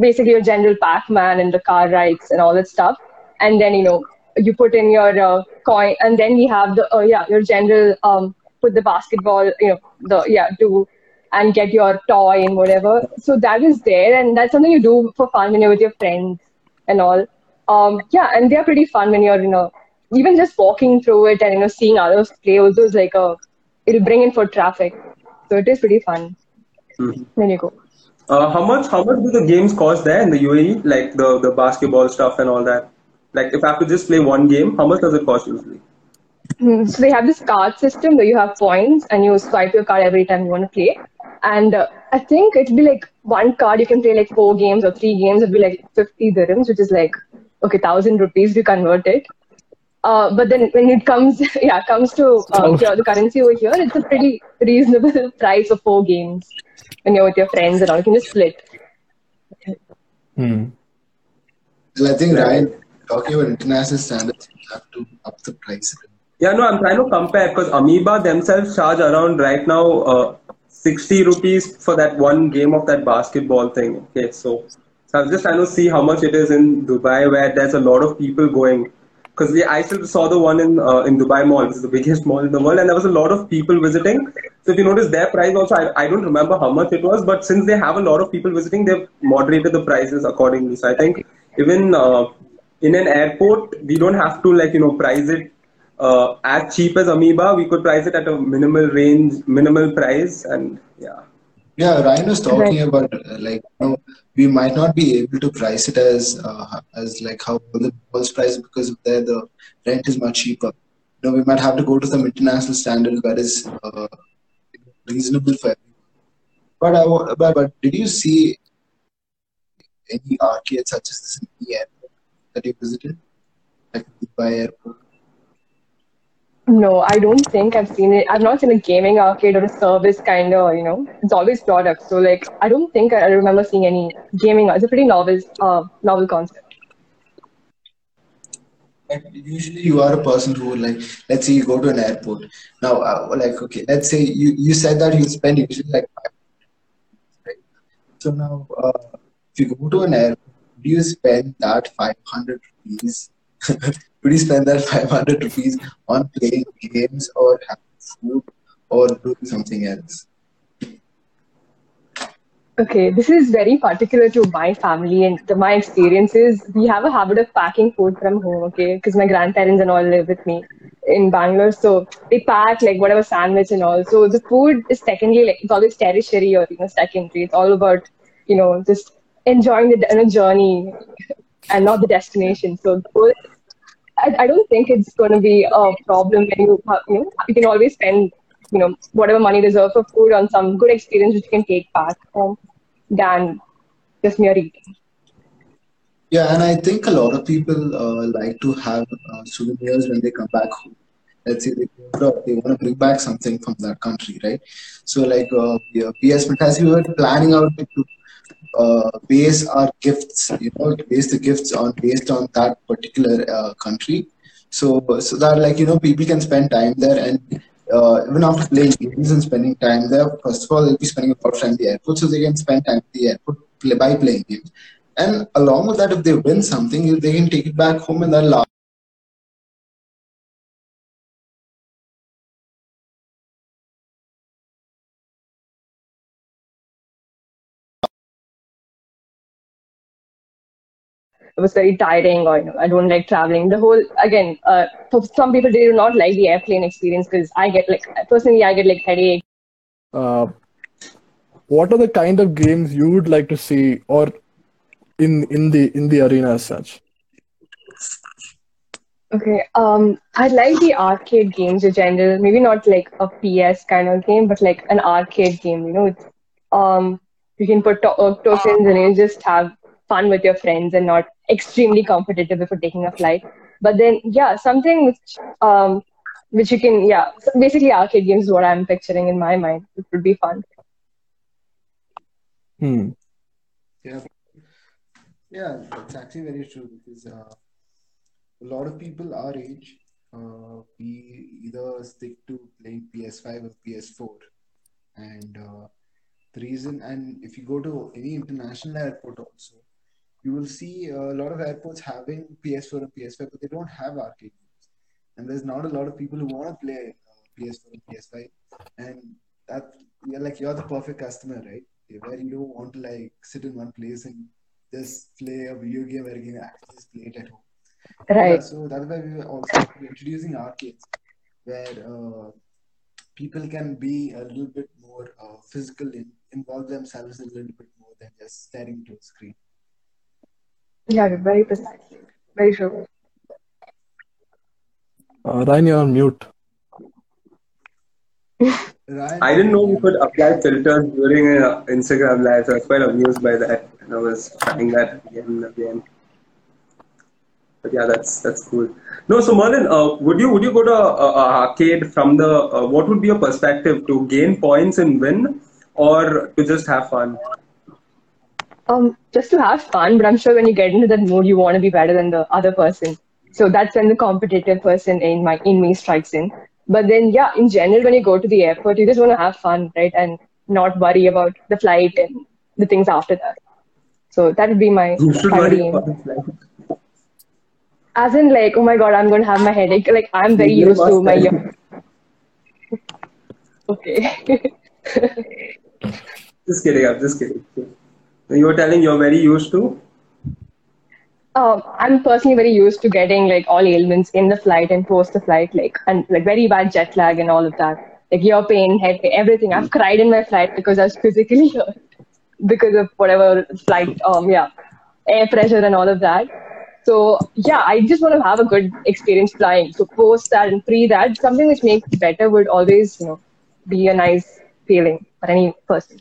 S4: basically your general Pac-Man and the car rides and all that stuff. And then you know you put in your uh, coin, and then we have the uh, yeah your general um put the basketball you know the yeah do and get your toy and whatever. So that is there, and that's something you do for fun when you're with your friends and all. Um, yeah, and they're pretty fun when you're you know even just walking through it and you know seeing others play also is like a it'll bring in for traffic. So it is pretty fun
S3: Mhm.
S4: when you go.
S3: Uh, how much how much do the games cost there in the UAE? Like the the basketball stuff and all that. Like if I have to just play one game, how much does it cost usually?
S4: Mm, So they have this card system where you have points and you swipe your card every time you want to play. And uh, I think it'd be like one card you can play like four games or three games. It'd be like 50 dirhams, which is like okay, thousand rupees if you convert it. Uh, but then when it comes, yeah, comes to uh, the currency over here, it's a pretty reasonable price for four games when you're with your friends and all. You can just split.
S1: Hmm.
S5: Well, I think Ryan, talking about international standards, you have to up the price.
S3: Yeah, no, I'm trying to compare because Amoeba themselves charge around right now uh, 60 rupees for that one game of that basketball thing. Okay, so, so I was just trying to see how much it is in Dubai where there's a lot of people going. Because I still saw the one in uh, in Dubai Mall, which is the biggest mall in the world, and there was a lot of people visiting. So if you notice their price also, I, I don't remember how much it was, but since they have a lot of people visiting, they've moderated the prices accordingly. So I think even uh, in an airport, we don't have to like you know price it uh, as cheap as Amoeba. We could price it at a minimal range, minimal price, and yeah.
S5: Yeah, Ryan was talking
S4: Right.
S5: about uh, like you know we might not be able to price it as uh, as like how the malls price because there the rent is much cheaper. You know, we might have to go to some international standard that is uh, reasonable for everyone. But I but, but did you see any arcade such as this in the airport that you visited, like Dubai airport?
S4: No, I don't think I've seen it. I've not seen a gaming arcade or a service kind of, you know, it's always products. So like, I don't think I remember seeing any gaming. It's a pretty novel, uh, novel concept.
S5: Usually you are a person who like let's say you go to an airport now uh, like okay let's say you you said that you spend usually like five right so now uh, if you go to an airport do you spend that 500 rupees would you spend that 500 rupees on playing games or having food or doing something else
S4: Okay, this is very particular to my family and the, my experiences. We have a habit of packing food from home, okay, because my grandparents and all live with me in Bangalore. So they pack like whatever sandwich and all. So the food is secondly like it's always tertiary or you know secondary. It's all about you know just enjoying the journey and not the destination. So food- I, I don't think it's going to be a problem when you you know you can always spend you know whatever money reserved for food on some good experience which you can take back home than just mere eating.
S5: Yeah, and I think a lot of people uh, like to have uh, souvenirs when they come back home. Let's say they they want to bring back something from that country, right? So, like, uh, yeah, PS as we were planning out to uh, base our gifts, you know, base the gifts on based on that particular uh, country. So, so that like you know, people can spend time there, and uh, even after playing games and spending time there, first of all, they'll be spending a lot of time at the airport, so they can spend time at the airport play, by playing games. And along with that, if they win something, they can take it back home and that'll
S4: was very tiring or you know I don't like traveling. The whole again, uh, for some people they do not like the airplane experience because I get like personally I get like headache.
S1: Uh, what are the kind of games you would like to see or in in the in the arena as such?
S4: Okay, um, I like the arcade games in general. Maybe not like a PS kind of game, but like an arcade game. You know, it's, um, you can put to- uh, tokens and you just have fun with your friends and not extremely competitive before taking a flight. But then, yeah, something which um, which you can, yeah, so basically arcade games is what I'm picturing in my mind. It would be fun.
S1: Hmm.
S5: Yeah, yeah, that's actually very true because uh, a lot of people our age, uh, we either stick to playing PS5 or PS4, and uh, the reason, and if you go to any international airport also, you will see a lot of airports having PS4 and PS5, but they don't have arcade games, and there's not a lot of people who want to play uh, PS4 and PS5, and that you're like you're the perfect customer, right? Where you don't want to like sit in one place and just play a video game where you can actually just play it at home. Yeah,
S4: Right.
S5: so that's why we were also introducing arcades where uh, people can be a little bit more uh, physical in, involve themselves a little bit more than just staring to a screen.
S4: Yeah, very precisely. Very true.
S1: Uh, Ryan, you're on mute.
S5: Ryan,
S3: I didn't know we could apply filters during an Instagram live, so I was quite amused by that. And I was trying that again and again. But yeah, that's that's cool. No, so Merlin, uh, would you would you go to a, a arcade from the uh, what would be your perspective to gain points and win, or to just have fun?
S4: Um, just to have fun, but I'm sure when you get into that mood, you want to be better than the other person. So that's when the competitive person in my in me strikes in. But then, yeah, in general, when you go to the airport, you just want to have fun, right, and not worry about the flight and the things after that. So that would be my primary
S3: worry
S4: aim.
S3: about it. like-
S4: As in, like, oh my god, I'm going to have my headache. Like, I'm very
S3: You
S4: used to my. Okay.
S3: Just kidding. I'm just kidding. You were telling you're very used to.
S4: Um, I'm personally very used to getting like all ailments in the flight and post the flight, like and like very bad jet lag and all of that. Like ear pain, head pain, everything. I've cried in my flight because I was physically hurt because of whatever flight, um, yeah, air pressure and all of that. So yeah, I just want to have a good experience flying. So post that and pre that, something which makes better would always, you know, be a nice feeling for any person.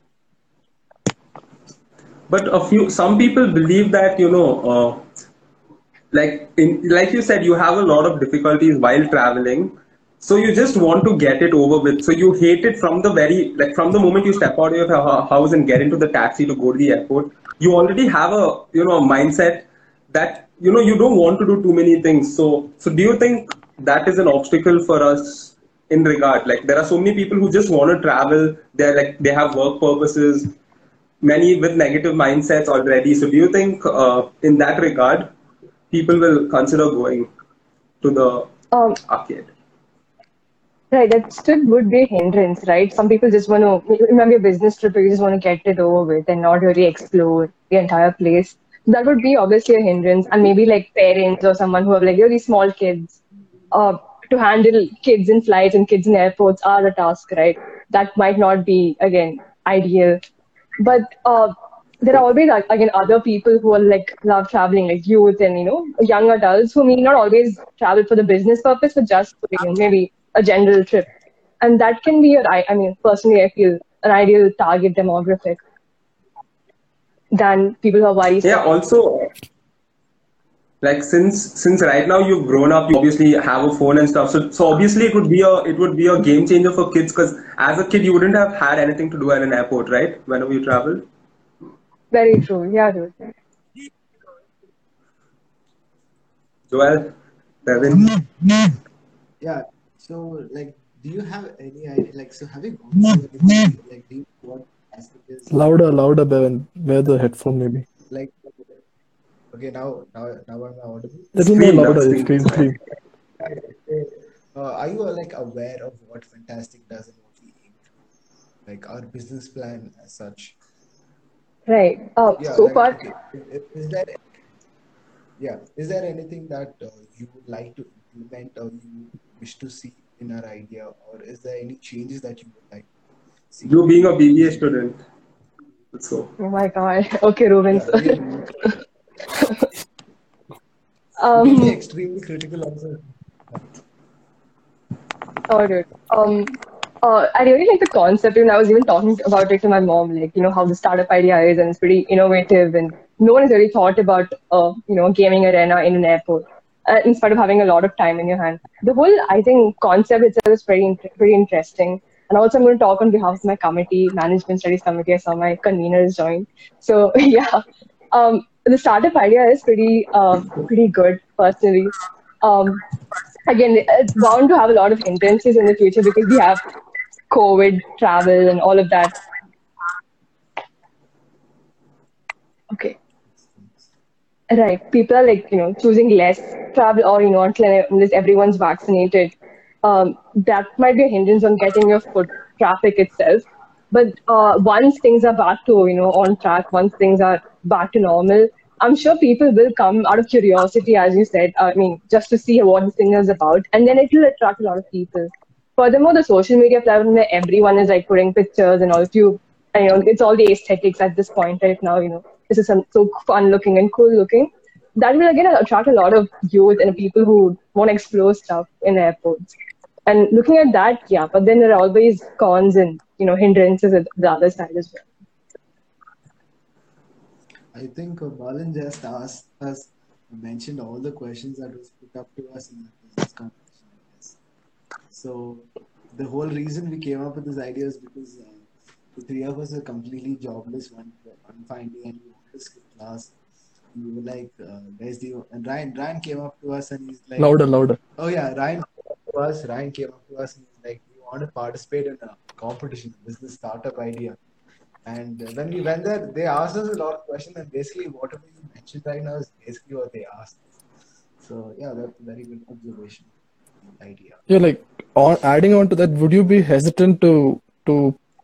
S3: But a few, some people believe that you know, uh, like in, like you said, you have a lot of difficulties while traveling. So you just want to get it over with. So you hate it from the very like from the moment you step out of your house and get into the taxi to go to the airport. You already have a you know a mindset that you know you don't want to do too many things. So so do you think that is an obstacle for us in regard? Like there are so many people who just want to travel. They're like they have work purposes many with negative mindsets already. So, do you think, uh, in that regard, people will consider going to the
S4: Um,
S3: arcade?
S4: Right, that still would be a hindrance, right? Some people just want to, remember a business trip, you just want to get it over with and not really explore the entire place. That would be obviously a hindrance. And maybe like parents or someone who have like really small kids, uh, to handle kids in flights and kids in airports are a task, right? That might not be, again, ideal. But uh, there are always, again, other people who are like love traveling, like youth and, you know, young adults who may not always travel for the business purpose, but just, for, you know, maybe a general trip. And that can be, your, I I mean, personally, I feel an ideal target demographic than people who are worried.
S3: Yeah. Also, like since since right now you've grown up, you obviously have a phone and stuff. So so obviously it would be a it would be a game changer for kids because as a kid you wouldn't have had anything to do at an airport, right? Whenever you travel.
S4: Very true. Yeah, dude.
S3: Joel, Devin. Mm-hmm. Mm-hmm.
S5: Yeah. So, like, do you have any idea? Like, so have you gone to mm-hmm. any, like, do you know what plastic?
S1: Louder, louder, Bevan. Wear the headphone maybe.
S5: Like, okay, now, now, now I'm audible.
S1: Little more
S3: Scream,
S1: louder.
S3: love,
S1: Scream,
S3: scream.
S1: scream.
S5: Uh, are you uh, like aware of what Fantastic does and what we aim to? Like our business plan as such?
S4: Right. Uh,
S5: Yeah,
S4: so
S5: like,
S4: far,
S5: okay, is, is there yeah, is there anything that uh, you would like to implement or you wish to see in our idea, or is there any changes that you would like to see?
S3: You being a BBA student. So
S4: Oh my god. Okay, Ruben.
S5: Yeah, we, we'll be
S4: um,
S5: extremely critical also.
S4: oh, dude. Um, uh, I really like the concept, and I was even talking about it to my mom, like you know how the startup idea is, and it's pretty innovative, and no one has really thought about, uh, you know, gaming arena in an airport. Uh, in spite of having a lot of time in your hand, the whole I think concept itself is pretty pretty interesting. And also, I'm going to talk on behalf of my committee, management studies committee. I saw my conveners joined. So yeah, um, the startup idea is pretty um, pretty good personally. Um, again, it's bound to have a lot of hindrances in the future because we have COVID, travel, and all of that. Okay. Right. People are like, you know, choosing less travel or, you know, unless everyone's vaccinated. Um, that might be a hindrance on getting your foot traffic itself. But uh, once things are back to, you know, on track, once things are back to normal, I'm sure people will come out of curiosity, as you said. I mean, just to see what this thing is about. And then it will attract a lot of people. Furthermore, the social media platform where everyone is like putting pictures and all of you, and, you know, it's all the aesthetics at this point right now, you know, this is some, so fun looking and cool looking. That will again attract a lot of youth and people who want to explore stuff in airports. And looking at that, yeah, but then there are always cons and, you know, hindrances at the other side as well.
S5: I think uh, Balin just asked us, mentioned all the questions that was put up to us in the business competition, I guess. So the whole reason we came up with this idea is because uh, the three of us are completely jobless one one fine day and we wanted to skip class. We were like, uh, guys, do you, and Ryan Ryan came up to us and he's like,
S1: Louder, louder.
S5: oh yeah, Ryan came up to us. Ryan came up to us and he's like, we want to participate in a competition. The startup idea. And when we went there, they asked us a lot of questions, and basically whatever you mentioned right now is basically what they asked. So yeah, that's a very good observation idea.
S1: Yeah, like on adding on to that, would you be hesitant to to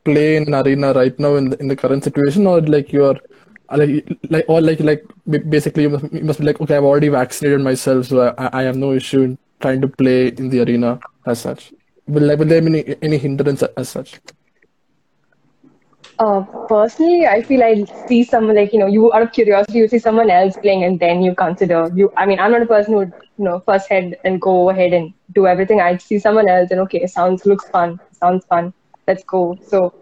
S1: play in arena right now in the, in the current situation, or like you're uh, like like or like like basically you must, you must be like okay, I've already vaccinated myself, so I, I have no issue in trying to play in the arena as such. Will, will there be any, any hindrance as such?
S4: Uh, personally, I feel I see someone like you know, you out of curiosity, you see someone else playing, and then you consider you. I mean, I'm not a person who would you know first head and go ahead and do everything. I see someone else, and okay, sounds looks fun, sounds fun. Let's go. So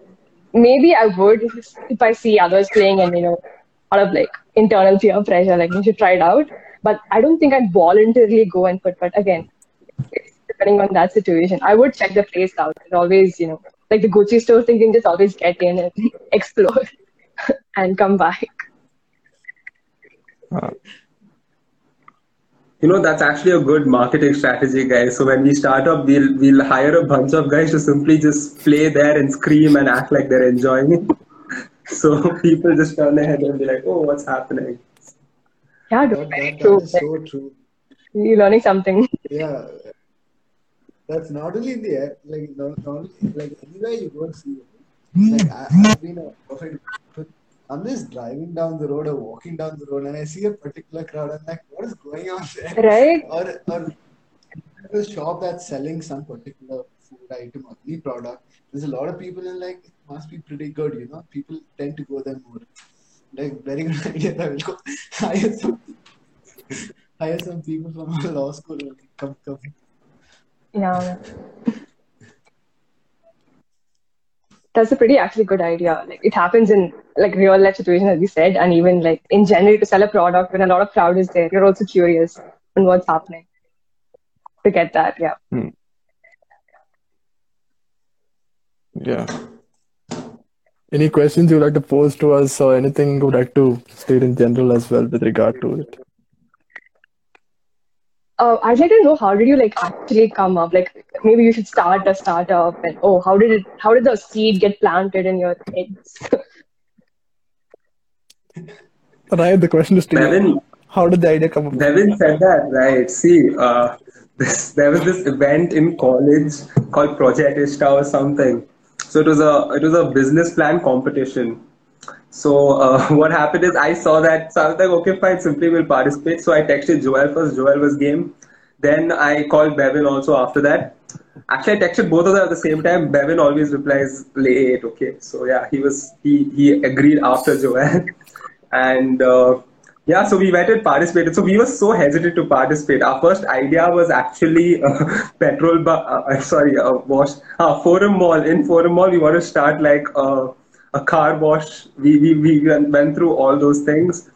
S4: maybe I would if I see others playing, and you know, out of like internal peer pressure, like you should try it out. But I don't think I'd voluntarily go and put. But again, depending on that situation. I would check the place out. It always, you know, like the Gucci store thing, you can just always get in and explore and come back.
S1: Uh,
S3: you know that's actually a good marketing strategy, guys. So when we start up, we'll we'll hire a bunch of guys to simply just play there and scream and act like they're enjoying it. So people just turn their head and be like, "Oh, what's happening?"
S4: Yeah,
S5: That,
S4: dude,
S5: that,
S4: true.
S5: that is so true.
S4: You're learning something.
S5: Yeah, that's not only in the air, like not, not only, like anywhere you go and see it. Hmm. Like I, I've been a perfect. but I'm just driving down the road or walking down the road, and I see a particular crowd. I'm like, what is going on there?
S4: Right?
S5: Or or a shop that's selling some particular food item or any product. There's a lot of people and like it must be pretty good, you know. People tend to go there more. Like very good idea. I will go hire some hire some people from our law school and come come.
S4: Yeah. That's a pretty actually good idea. Like it happens in like real life situations, as you said, and even like in general to sell a product when a lot of crowd is there, you're also curious on what's happening. To get that, yeah.
S1: hmm, yeah. Any questions you'd like to pose to us, or anything you'd like to state in general as well with regard to it?
S4: Uh, I'd like to know how did you like actually come up? Like maybe you should start a startup, and oh, how did it? How did the seed get planted in your heads?
S1: Ryan, the question is to you.
S3: Devin,
S1: How did the idea come up?
S3: Devin said that right. See, uh, this, there was this event in college called Project Ista or something. So it was a it was a business plan competition, So uh, what happened is I saw that, so I was like, okay, fine, simply will participate. So I texted Joel first. Joel was game. Then I called Bevin also after that. Actually, I texted both of them at the same time. Bevin always replies late. Okay, so yeah, he was he he agreed after Joel, and uh, yeah, so we went and participated. So we were so hesitant to participate. Our first idea was actually uh, petrol, bu- uh, uh, sorry, uh, wash, uh, Forum Mall. In Forum Mall, we want to start like uh, a car wash. We, we, we went through all those things.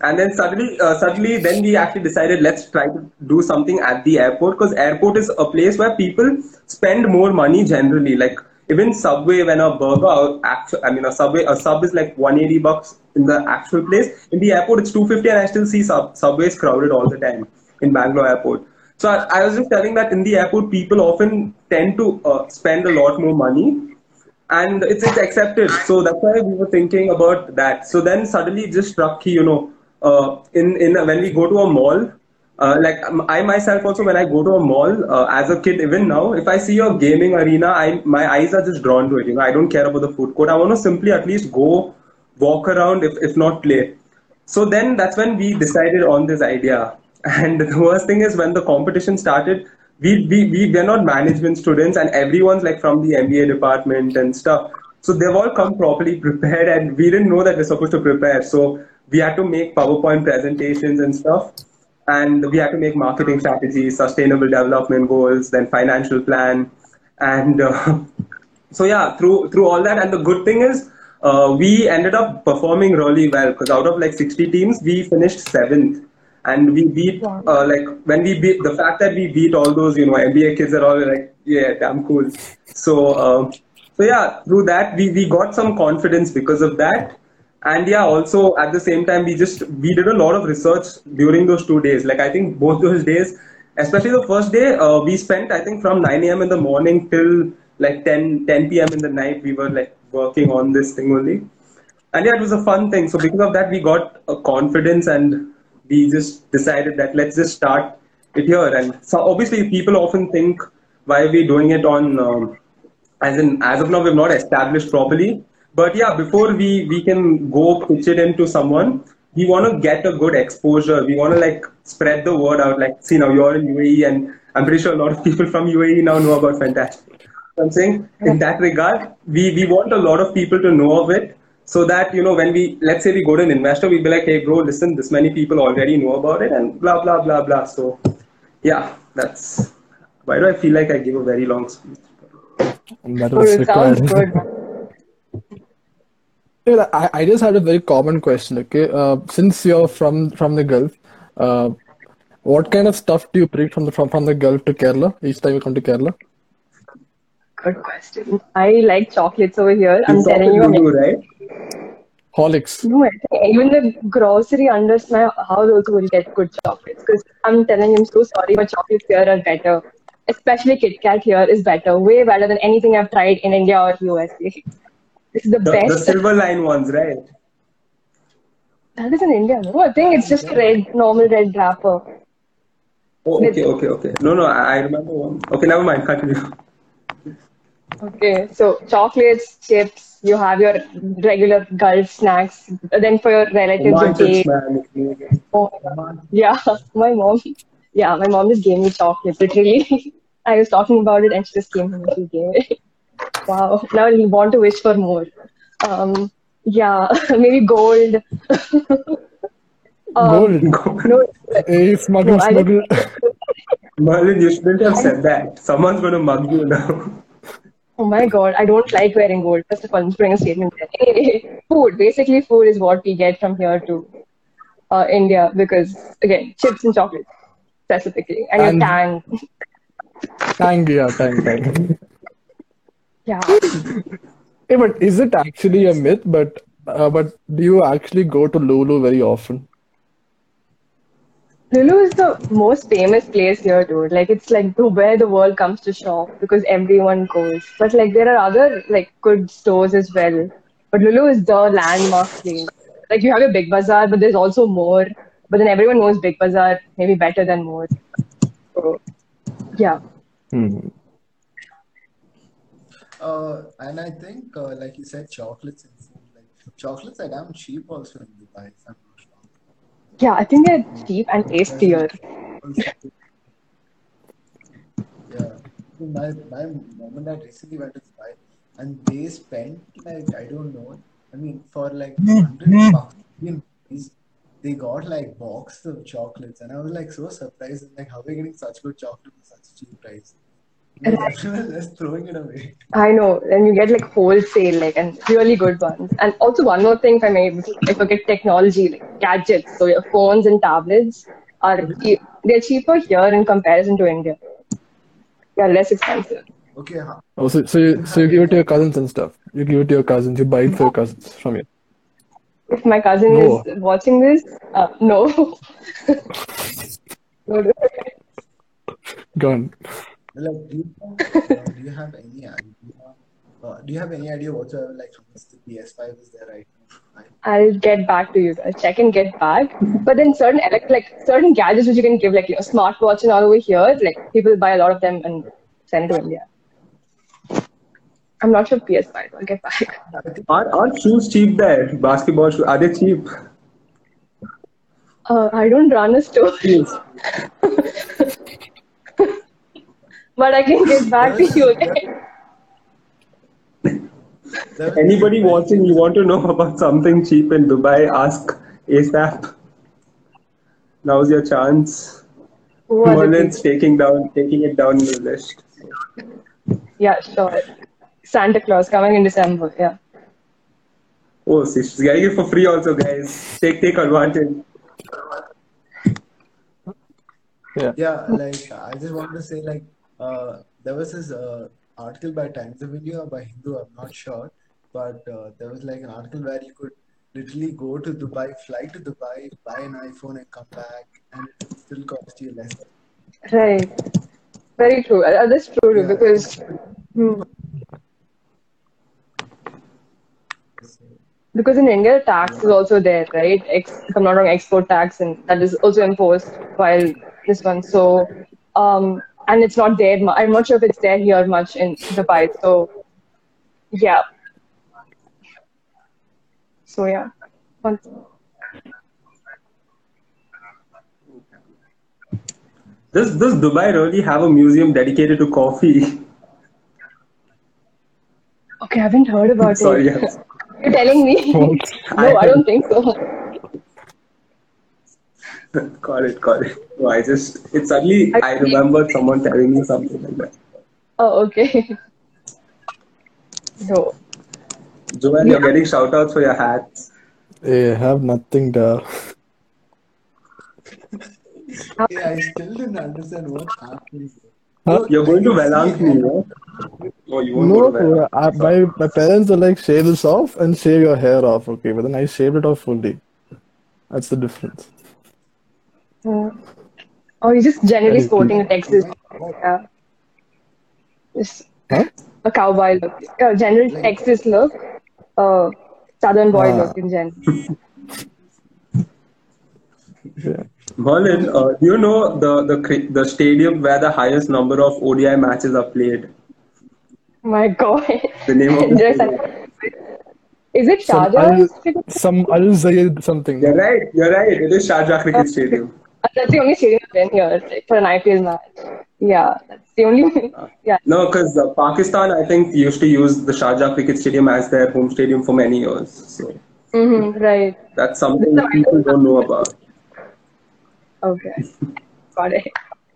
S3: And then suddenly, uh, suddenly, then we actually decided let's try to do something at the airport because airport is a place where people spend more money generally. Like even Subway, when a burger, actual, I mean a Subway, a sub is like 180 bucks in the actual place. In the airport, it's 250, and I still see sub, Subways crowded all the time in Bangalore airport. So I, I was just telling that in the airport, people often tend to uh, spend a lot more money and it's, it's accepted. So that's why we were thinking about that. So then suddenly it just struck, me, you know, uh, in in when we go to a mall, uh, like um, I myself also when I go to a mall uh, as a kid, even now, if I see a gaming arena, I my eyes are just drawn to it. You know, I don't care about the food court. I want to simply at least go walk around, if if not play. So then that's when we decided on this idea. And the worst thing is when the competition started, we, we, we we're not management students and everyone's like from the MBA department and stuff. So they've all come properly prepared and we didn't know that we're supposed to prepare. So we had to make PowerPoint presentations and stuff. And we had to make marketing strategies, sustainable development goals, then financial plan. And uh, so yeah, through through all that. And the good thing is uh, we ended up performing really well because out of like 60 teams, we finished seventh. And we beat, uh, like, when we beat, the fact that we beat all those, you know, MBA kids are all like, yeah, damn cool. So, uh, so yeah, through that, we, we got some confidence because of that. And yeah, also at the same time, we just, we did a lot of research during those two days. Like, I think both those days, especially the first day, uh, we spent, I think, from 9 a.m. in the morning till like 10, 10 p.m. in the night, we were like working on this thing only. And yeah, it was a fun thing. So because of that, we got a confidence and we just decided that let's just start it here. And so obviously, people often think, why are we doing it on, um, as in, as of now, we've not established properly. But yeah, before we, we can go pitch it into someone, we want to get a good exposure. We want to like spread the word out. Like, see, now you're in UAE, and I'm pretty sure a lot of people from UAE now know about Fantastic. I'm saying in that regard, we, we want a lot of people to know of it so that, you know, when we, let's say we go to an investor, we'll be like, hey, bro, listen, this many people already know about it and blah, blah, blah, blah. So, yeah, that's, why do I feel like I give a very long speech?
S1: That
S4: Oh,
S1: was
S4: it sounds
S1: required.
S4: good.
S1: Yeah, I, I just had a very common question. Okay, uh, since you're from from the Gulf, uh, what kind of stuff do you bring from the from, from the Gulf to Kerala each time you come to Kerala?
S4: Good question. I like chocolates over here. I'm telling you,
S3: often right?
S1: Horlicks.
S4: No, I think even the grocery under my house also will get good chocolates. Because I'm telling you, I'm so sorry, but chocolates here are better. Especially Kit Kat here is better, way better than anything I've tried in India or USA. This is the,
S3: The, the silver line ones, right?
S4: That is in India, no? I think it's just red, normal red wrapper.
S3: Oh, okay, okay, okay. No, no, I I remember one. Okay, never mind. Continue.
S4: Okay, so chocolates, chips, you have your regular Gulf snacks. Then for your relatives, you
S3: Romantics,
S4: take.
S3: man. it's amazing.
S4: Oh, yeah, my mom. Yeah, my mom just gave me chocolate. Literally, I was talking about it, and she just came home and she gave it. Wow. Now you want to wish for more. Um, yeah, maybe gold. um,
S1: Gold.
S4: No,
S1: Hey, smuggle,
S4: No,
S1: smuggle.
S3: Merlin, you shouldn't have said that. Someone's going to mug you now.
S4: Oh my god, I don't like wearing gold. First of all, I'm just putting a statement there. Anyway, food. Basically, food is what we get from here to uh, India because again, chips and chocolates specifically, and,
S1: And-
S4: your tang.
S1: Tang, yeah, tang, tang.
S4: Yeah.
S1: Hey, but is it actually a myth? But uh, but do you actually go to Lulu very often?
S4: Lulu is the most famous place here, dude. Like it's like the, where the world comes to shop because everyone goes. But like there are other like good stores as well. But Lulu is the landmark place. Like you have your Big Bazaar, but there's also more. But then everyone knows Big Bazaar maybe better than more. So yeah.
S1: Hmm.
S5: Uh, and I think, uh, like you said, chocolates and food. Like chocolates are damn cheap also in Dubai. If I'm not wrong.
S4: Yeah, I think they're cheap and tastier.
S5: Yeah. So My my mom and dad recently went to Dubai and they spent like I don't know. I mean for like hmm, hundred hmm. Pakistani they got like boxes of chocolates and I was like so surprised like how are they getting such good chocolate for such cheap price? Like, everyone is just throwing it away.
S4: I know, and you get like wholesale, like, and really good ones. And also, one more thing, if I may, if I get technology, like gadgets, so your phones and tablets are e- they're cheaper here in comparison to India. Yeah, less expensive.
S5: Okay, huh?
S1: Oh, so, so you so you give it to your cousins and stuff. You give it to your cousins. You buy it for your cousins from you.
S4: If my cousin
S1: No.
S4: is watching this, uh, no. No,
S1: Go on.
S5: Like, do you, uh, do you have any idea? Uh, do you have any idea whatsoever like how much the PS5 is there right now?
S4: I'll get back to you. I'll check and get back. But then certain elect like certain gadgets which you can give, like you know, smartwatch and all over here, like people buy a lot of them and send it to India. I'm not sure PS5. I'll get back.
S3: Aren't, aren't shoes cheap there? Basketball shoes, are they cheap?
S4: Uh, I don't run a store, but I can get back to you. Okay?
S5: there was-
S3: Anybody watching, you want to know about something cheap in Dubai, ask ASAP. Now's your chance.
S4: Who are the
S3: Merlin's taking down, taking it down in the list.
S4: Yeah, sure. Santa Claus coming in December. Yeah.
S3: Oh, see, she's getting it for free also, guys. Take take advantage.
S1: Yeah.
S5: Yeah, like I just wanted to say, like, uh, there was this uh, article by Times of India or by Hindu, I'm not sure, but uh, there was like an article where you could literally go to Dubai, fly to Dubai, buy an iPhone, and come back, and it still cost you less.
S4: Right. Very true. Uh, that's true
S5: Yeah.
S4: because hmm, because in India tax is also there, right? Ex, if I'm not wrong, export tax, and that is also imposed while this one. So, um, and it's not there. I'm not sure if it's there here much in Dubai. So, yeah. So yeah.
S3: Does does Dubai really have a museum dedicated to coffee?
S4: Okay, I haven't heard about
S3: Sorry,
S4: it. Sorry.
S3: Yes.
S4: You're telling me? no, I don't think so.
S3: Got it, got it. No, I just it suddenly I remembered someone telling me something like that.
S4: Oh, okay. No.
S3: Joanne, you're getting shout outs for your hats.
S1: I have nothing there.
S5: Yeah, I still didn't understand what happening.
S1: Huh?
S3: You're going to Velang me, no? Oh, you won't go to
S1: No, I, my my parents are like shave this off and shave your hair off. Okay, but then I shaved it off fully. That's the difference.
S4: Uh, oh, you're just generally
S1: Very
S4: sporting a Texas. Yeah. Just
S1: Huh?
S4: a cowboy look. Uh, general Texas look. Uh, southern boy
S1: Ah.
S4: look in general.
S1: Yeah.
S3: Merlin, uh, do you know the, the the stadium where the highest number of ODI matches are played?
S4: My God.
S3: The name of the
S4: There's
S3: stadium.
S4: a- Is it
S1: Some
S4: Sharjah?
S1: Al, some Al Zayed something.
S3: You're right, you're right. It is Sharjah Cricket Stadium.
S4: That's the only stadium I've been here like, for an IPL match. Yeah, that's the only. yeah.
S3: No, because uh, Pakistan, I think, used to use the Sharjah Cricket Stadium as their home stadium for many years. So
S4: Mm-hmm, right.
S3: that's something that people don't know about.
S4: Okay. Got it.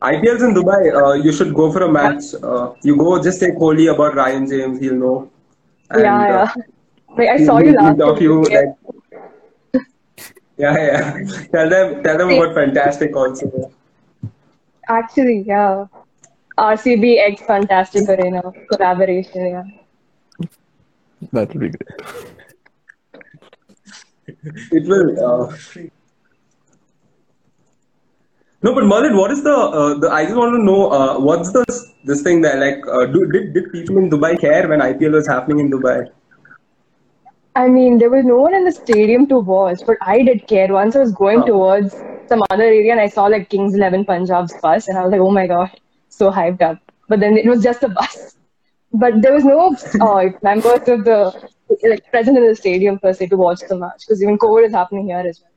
S3: IPLs in Dubai, uh, you should go for a match. Uh, you go, just say Kohli about Ryan James, he'll know. And,
S4: yeah,
S3: uh,
S4: yeah. Like I saw you last
S3: talk you like, yeah, yeah. Tell them, tell them about fantastic also.
S4: Actually, yeah. RCB X Fantastic Arena collaboration, yeah.
S1: That would be great.
S3: It will. Uh, no, but Merlin, what is the uh, the? I just want to know uh, what's the this thing that like uh, do, did did people in Dubai care when IPL was happening in Dubai?
S4: I mean, there was no one in the stadium to watch, but I did care. Once I was going
S3: Oh.
S4: towards some other area and I saw like Kings 11 Punjab's bus, and I was like, oh my god, so hyped up. But then it was just a bus. But there was no uh, members of the like present in the stadium per se to watch the match because even COVID is happening here as well.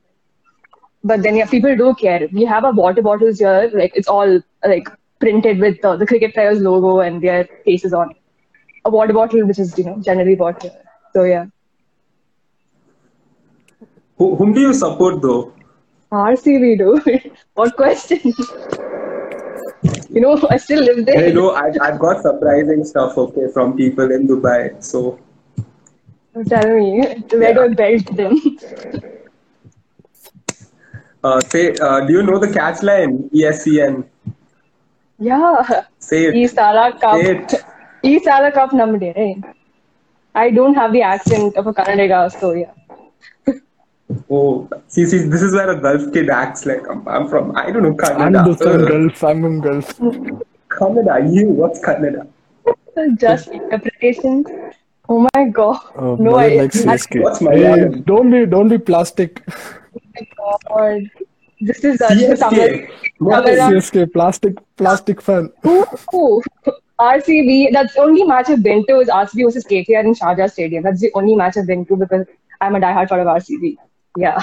S4: But then yeah, people do care. We have our water bottles here, like it's all like printed with uh, the cricket players' logo and their faces on it. A water bottle which is you know generally bought here. So yeah,
S3: Who, whom do you support though?
S4: RCB dude. what question? you know, I still live there.
S3: I know I've, I've got surprising stuff, okay, from people in Dubai. So,
S4: Tell me, where do I belt them?
S3: uh, say, uh, do you know the catch line? ESCN.
S4: yeah,
S3: Say it.
S4: E Cup.
S3: Say it.
S4: E Cup right? I don't have the accent of a Kannadiga, so yeah.
S3: Oh, see, see, this is where a Gulf kid acts like I'm, I'm from, I don't know,
S1: I'm
S3: Canada.
S1: the from Gulf. I'm from Gulf.
S3: Canada, you, what's Canada?
S4: Just interpretation. Oh my god.
S1: Oh,
S4: no,
S1: Malayan
S4: I.
S1: like CSK.
S3: What's
S1: Hey,
S3: Malayalam?
S1: don't be, don't be plastic.
S4: Oh my god. This is uh, this is Tamil.
S3: CSK. What
S4: Tamil.
S1: CSK, plastic, plastic fan.
S4: Ooh. RCB, that's the only match I've been to is RCB versus KKR in Sharjah Stadium. That's the only match I've been to because I'm a diehard fan of RCB. Yeah.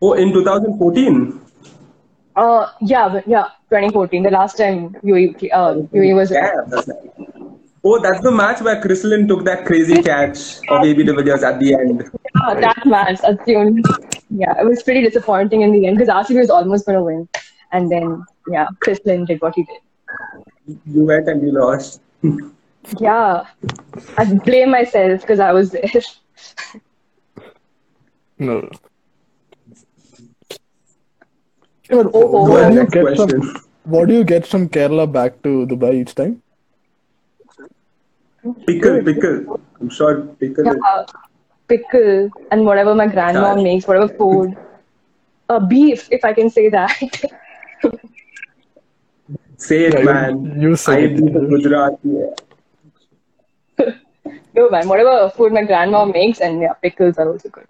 S3: Oh, in 2014?
S4: Uh, yeah, yeah, 2014, the last time UAE, uh, UAE was.
S3: Yeah, that's nice. Oh, that's the match where Chris Lynn took that crazy catch of AB de Villiers at the end.
S4: Yeah, that match, that's the only. Yeah, it was pretty disappointing in the end because RCB was almost going to win. And then, yeah, Chris Lynn did what he did.
S3: You went and you lost.
S4: Yeah, I blame myself because I was there.
S1: No. Yeah, but
S4: Oh,
S1: what,
S3: Go
S1: do you
S3: next
S1: get from, what do you get from Kerala back to Dubai each time?
S3: Pickle, pickle. I'm sure pickle.
S4: Yeah, pickle and whatever my grandma
S3: Gosh.
S4: makes, whatever food. Uh, beef, if I can say that.
S3: Say it,
S1: Yeah,
S3: man.
S1: you said
S3: I
S1: it.
S3: do the Gujarati. Yeah.
S4: no, man, whatever food my grandma makes, and yeah, pickles are also good.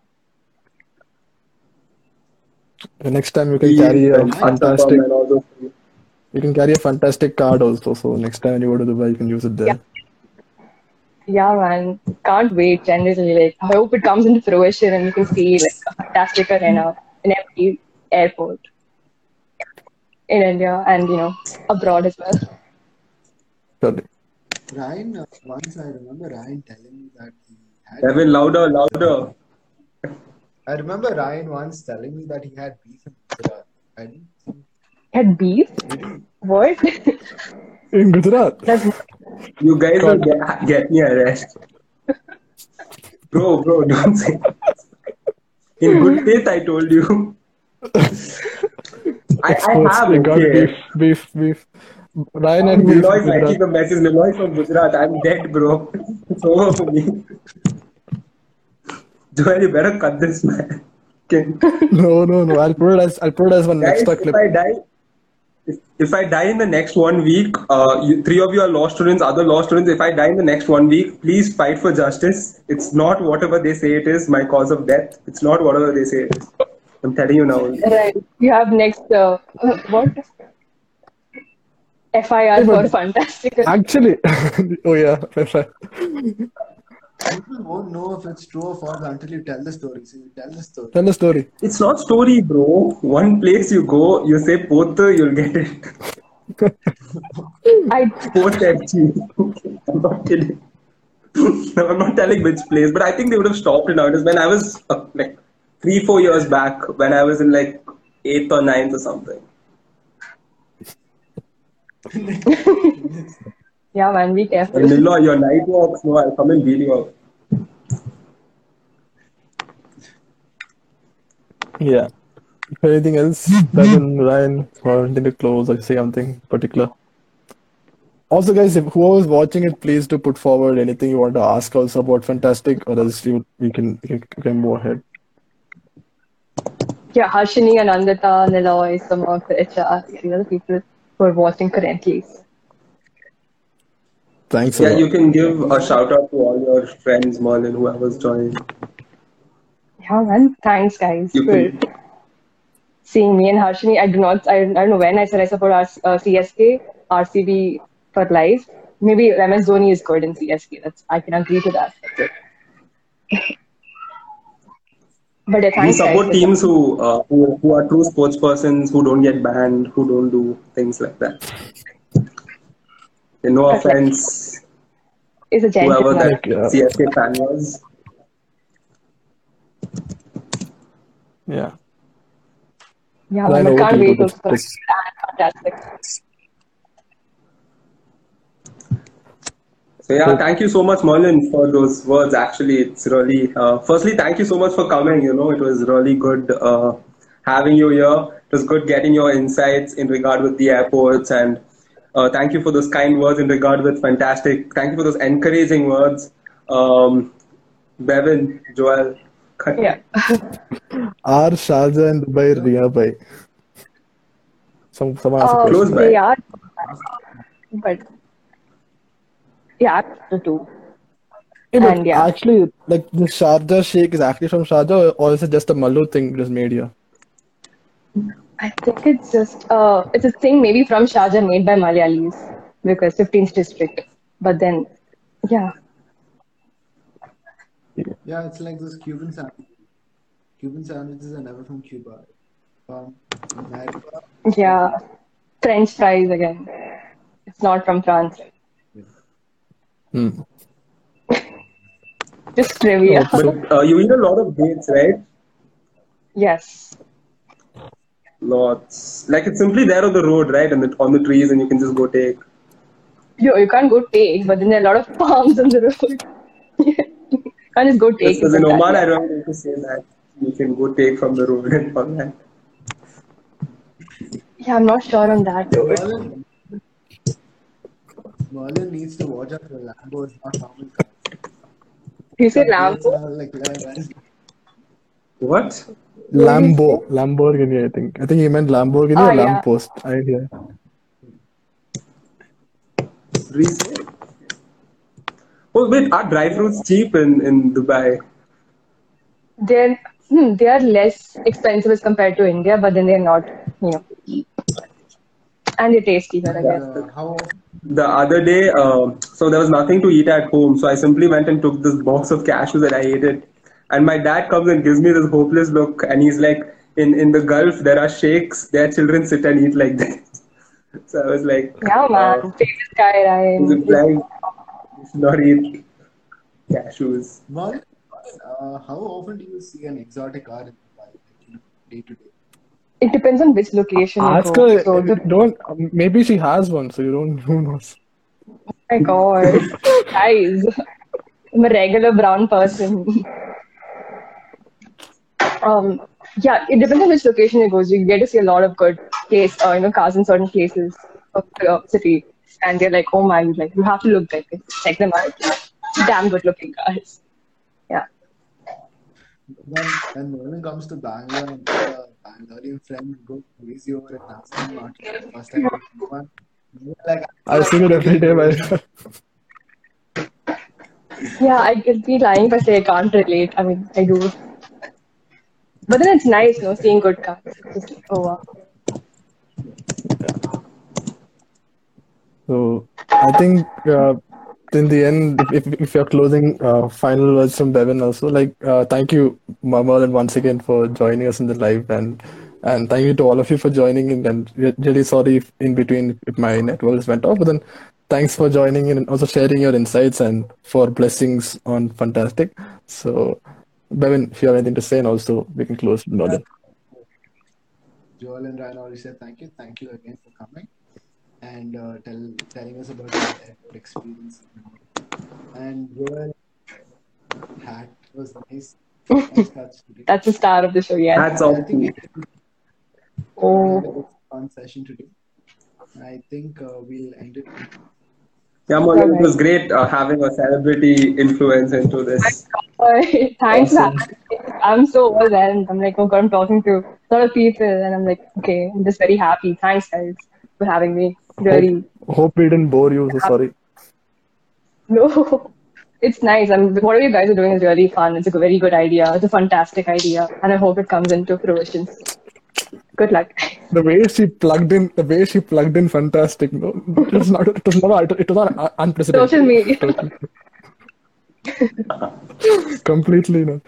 S1: The next time you can
S3: Cheese
S1: carry a fantastic,
S3: and all those things.
S1: you can carry a fantastic card also. So next time you go to Dubai, you can use it there.
S4: Yeah. Yeah, man, can't wait. Generally, like, I hope it comes into fruition and you can see like a fantastic arena in every airport in India and you know abroad as well.
S1: Surely.
S5: Ryan, uh, once I remember Ryan telling me that he had.
S3: Evan, louder, louder.
S5: I remember Ryan once telling me that he had beef in Gujarat. I didn't think.
S4: Had beef? What?
S1: In Gujarat.
S4: That's
S3: You guys will get, get me arrested. Bro, bro, don't say that. In good faith, I told you. I, I have,
S1: they got beef, beef, beef. Ryan had beef in
S3: Niloy sending
S1: Gujarat.
S3: the message. Niloy from Gujarat. I'm dead, bro. It's over for me. Joel, you better cut this, man. Okay.
S1: No, no, no. I'll put it as I'll put it as one
S3: Guys,
S1: extra
S3: if. I die, if, if I die in the next one week, uh, you, three of you are law students, other law students. If I die in the next one week, please fight for justice. It's not whatever they say it is. My cause of death. It's not whatever they say it is. I'm telling you now.
S4: right. You have next uh, what? FIR for
S1: but-
S4: fantastic.
S1: Actually, oh yeah, fair.
S5: People won't know if it's true or false until you tell the story. So you tell the story.
S1: Tell the story.
S3: It's not story, bro. One place you go, you say Pothu, you'll get it.
S4: I
S3: Poth FG. I'm not kidding. no, I'm not telling which place, but I think they would have stopped it nowadays. When I was uh, like three, four years back, when I was in like eighth or ninth or something.
S4: Yeah, man, be careful.
S3: And your night walks, no, I'll come and beat you up.
S1: Yeah. If anything else, Devin, Ryan, or anything to close or say something particular. Also, guys, if whoever's watching it, please do put forward anything you want to ask also about Fantastic, or else you, we can we can, we move ahead.
S4: Yeah, Harshini, Anandita, Niloy, some of the HR, these are the people who are watching currently.
S1: Thanks a
S3: Yeah,
S1: lot.
S3: you can give a shout out to all your friends, Merlin, whoever's joined.
S4: Yeah, man. Thanks, guys,
S3: You
S4: for
S3: can-
S4: seeing me and Harshini. I do not, I, I don't know when I said I support R- uh, CSK, RCB for life. Maybe MS Dhoni is good in CSK. That's I can agree to that. That's it. But yeah,
S3: We
S4: thanks,
S3: support
S4: guys.
S3: teams who, uh, who who are true sports persons, who don't get banned, who don't do things like that. Okay, no
S4: Okay.
S3: offense,
S4: It's a
S3: whoever that
S1: yeah.
S3: CSK fan was.
S1: Yeah.
S4: Yeah,
S1: Ryan,
S4: man, I can't
S1: to you
S4: wait to
S1: this.
S4: fantastic.
S3: So yeah, thank you so much, Merlin, for those words. Actually, it's really. Uh, firstly, thank you so much for coming. You know, it was really good uh, having you here. It was good getting your insights in regard with the airports, and uh, thank you for those kind words in regard with fantastic. Thank you for those encouraging words, um, Bevan, Joel.
S4: Yeah.
S1: Are Sharjah and Dubai nearby? Some someone asked a
S4: Uh,
S1: question.
S3: Close by.
S4: they are, but yeah, the two.
S1: Yeah, but
S4: and yeah.
S1: actually, like the Sharjah Shake is actually from Sharjah, or is it just a Mallu thing just made here?
S4: I think it's just uh, it's a thing maybe from Sharjah made by Malayalis because 15th district. But then, yeah,
S5: Yeah, it's like those Cuban sandwiches. Cuban sandwiches are never from Cuba. From America.
S4: yeah, French fries again. It's not from France.
S1: Hmm.
S4: Just trivia.
S3: But uh, you eat a lot of dates, right?
S4: yes.
S3: Lots. Like it's simply there on the road, right, and the, on the trees, and you can just go take.
S4: You, you can't go take, but then there are a lot of palms on the road. you can't just go take.
S3: Because
S4: it
S3: in
S4: like
S3: Oman, I don't need to say that you can go take from the road and all that.
S4: Yeah, I'm not sure on that. though.
S5: Merlin, Merlin needs to watch out for Lambos, not normal cars.
S4: You say
S5: It's
S4: Lambo?
S5: like like-
S3: What?
S1: Lambo, Lamborghini, I think. I think he meant Lamborghini
S4: Oh,
S1: or
S4: yeah.
S1: lamppost. I didn't hear.
S3: Resale? Oh wait, are dry fruits cheap in, in Dubai?
S4: They're hmm, they are less expensive as compared to India, but then they're not, you know, and they're tasty here, I guess.
S5: how
S3: The other day, uh, so there was nothing to eat at home, so I simply went and took this box of cashews and I ate it. And my dad comes and gives me this hopeless look, and he's like, "In in the Gulf, there are sheikhs. Their children sit and eat like that." So I was like,
S4: Yeah, man,
S3: uh,
S4: famous guy,
S3: he's
S4: Ryan.
S3: implying you should not eat cashews.
S5: Merlin, uh, how often do you see an exotic car in Dubai, like, day to day?
S4: It depends on which location you
S1: Ask her.
S4: So the,
S1: Don't. Maybe she has one, so you don't. Who knows?
S4: oh my God, guys, I'm a regular brown person. Um, yeah, it depends on which location it goes. You get to see a lot of good place, uh, you know, cars in certain places of the city, and they're like, oh my, like you have to look like it. check them out. Damn good looking cars. Yeah.
S5: When, when Merlin comes to Bangalore and uh, Bangalorean friend go crazy over at Aston Martin, first time I see one, like,
S1: I see it every day. But
S4: Yeah, I could be lying if I say I can't relate. I mean, I do. But then it's nice, you know, seeing good cars. Just oh wow.
S1: So I think uh, in the end, if, if, you're closing uh, final words from Devin also, like uh, thank you, Merlin, once again for joining us in the live, and and thank you to all of you for joining in. And really sorry if in between if my networks went off, but then thanks for joining in and also sharing your insights and for blessings on fantastic. So, Bevin, if you have anything to say, and also we can close Merlin.
S5: Joel and Ryan already said thank you. Thank you again for coming and uh, tell, telling us about your airport experience. And Joel, hat was nice. nice touch.
S4: That's the star of the show, yeah.
S3: That's all.
S5: think it
S4: Oh,
S5: was a fun session today. I think uh, we'll end it.
S3: Yeah, Merlin, it was great uh, having a celebrity influence into this.
S4: thanks, man. I'm so overwhelmed. I'm like, oh god, I'm talking to a lot of people, and I'm like, okay, I'm just very happy. Thanks, guys, for having me. Really,
S1: Hope we didn't bore you. So sorry.
S4: no, it's nice. I'm whatever you guys are doing is really fun. It's a very good idea. It's a fantastic idea, and I hope it comes into fruition. Good luck.
S1: The way she plugged in, the way she plugged in, fantastic. No, it was not. It was not. It was not unprecedented.
S4: Social media.
S1: Totally. completely no.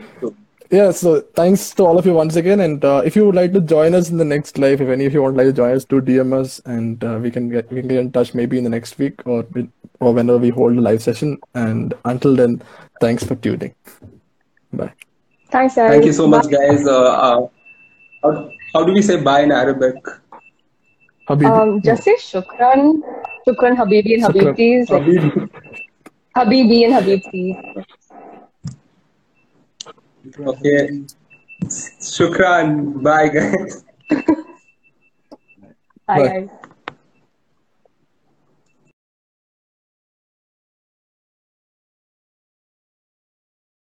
S1: Yeah, so thanks to all of you once again. And uh, if you would like to join us in the next live, if any of you would like to join us, do DM us, and uh, we can get we can get in touch maybe in the next week or or whenever we hold a live session. And until then, thanks for tuning. Bye.
S4: Thanks, guys.
S3: Thank you so much,
S4: Bye.
S3: guys. Uh, uh, how, how do we say bye in Arabic?
S1: Habibi.
S4: Um, just say shukran, shukran, Habibi and
S1: Shukran.
S4: Habibtis.
S1: Habibi.
S4: Habibi and Habibtis.
S3: Okay. Shukran. Bye, guys.
S4: Bye,
S1: Bye.
S4: guys.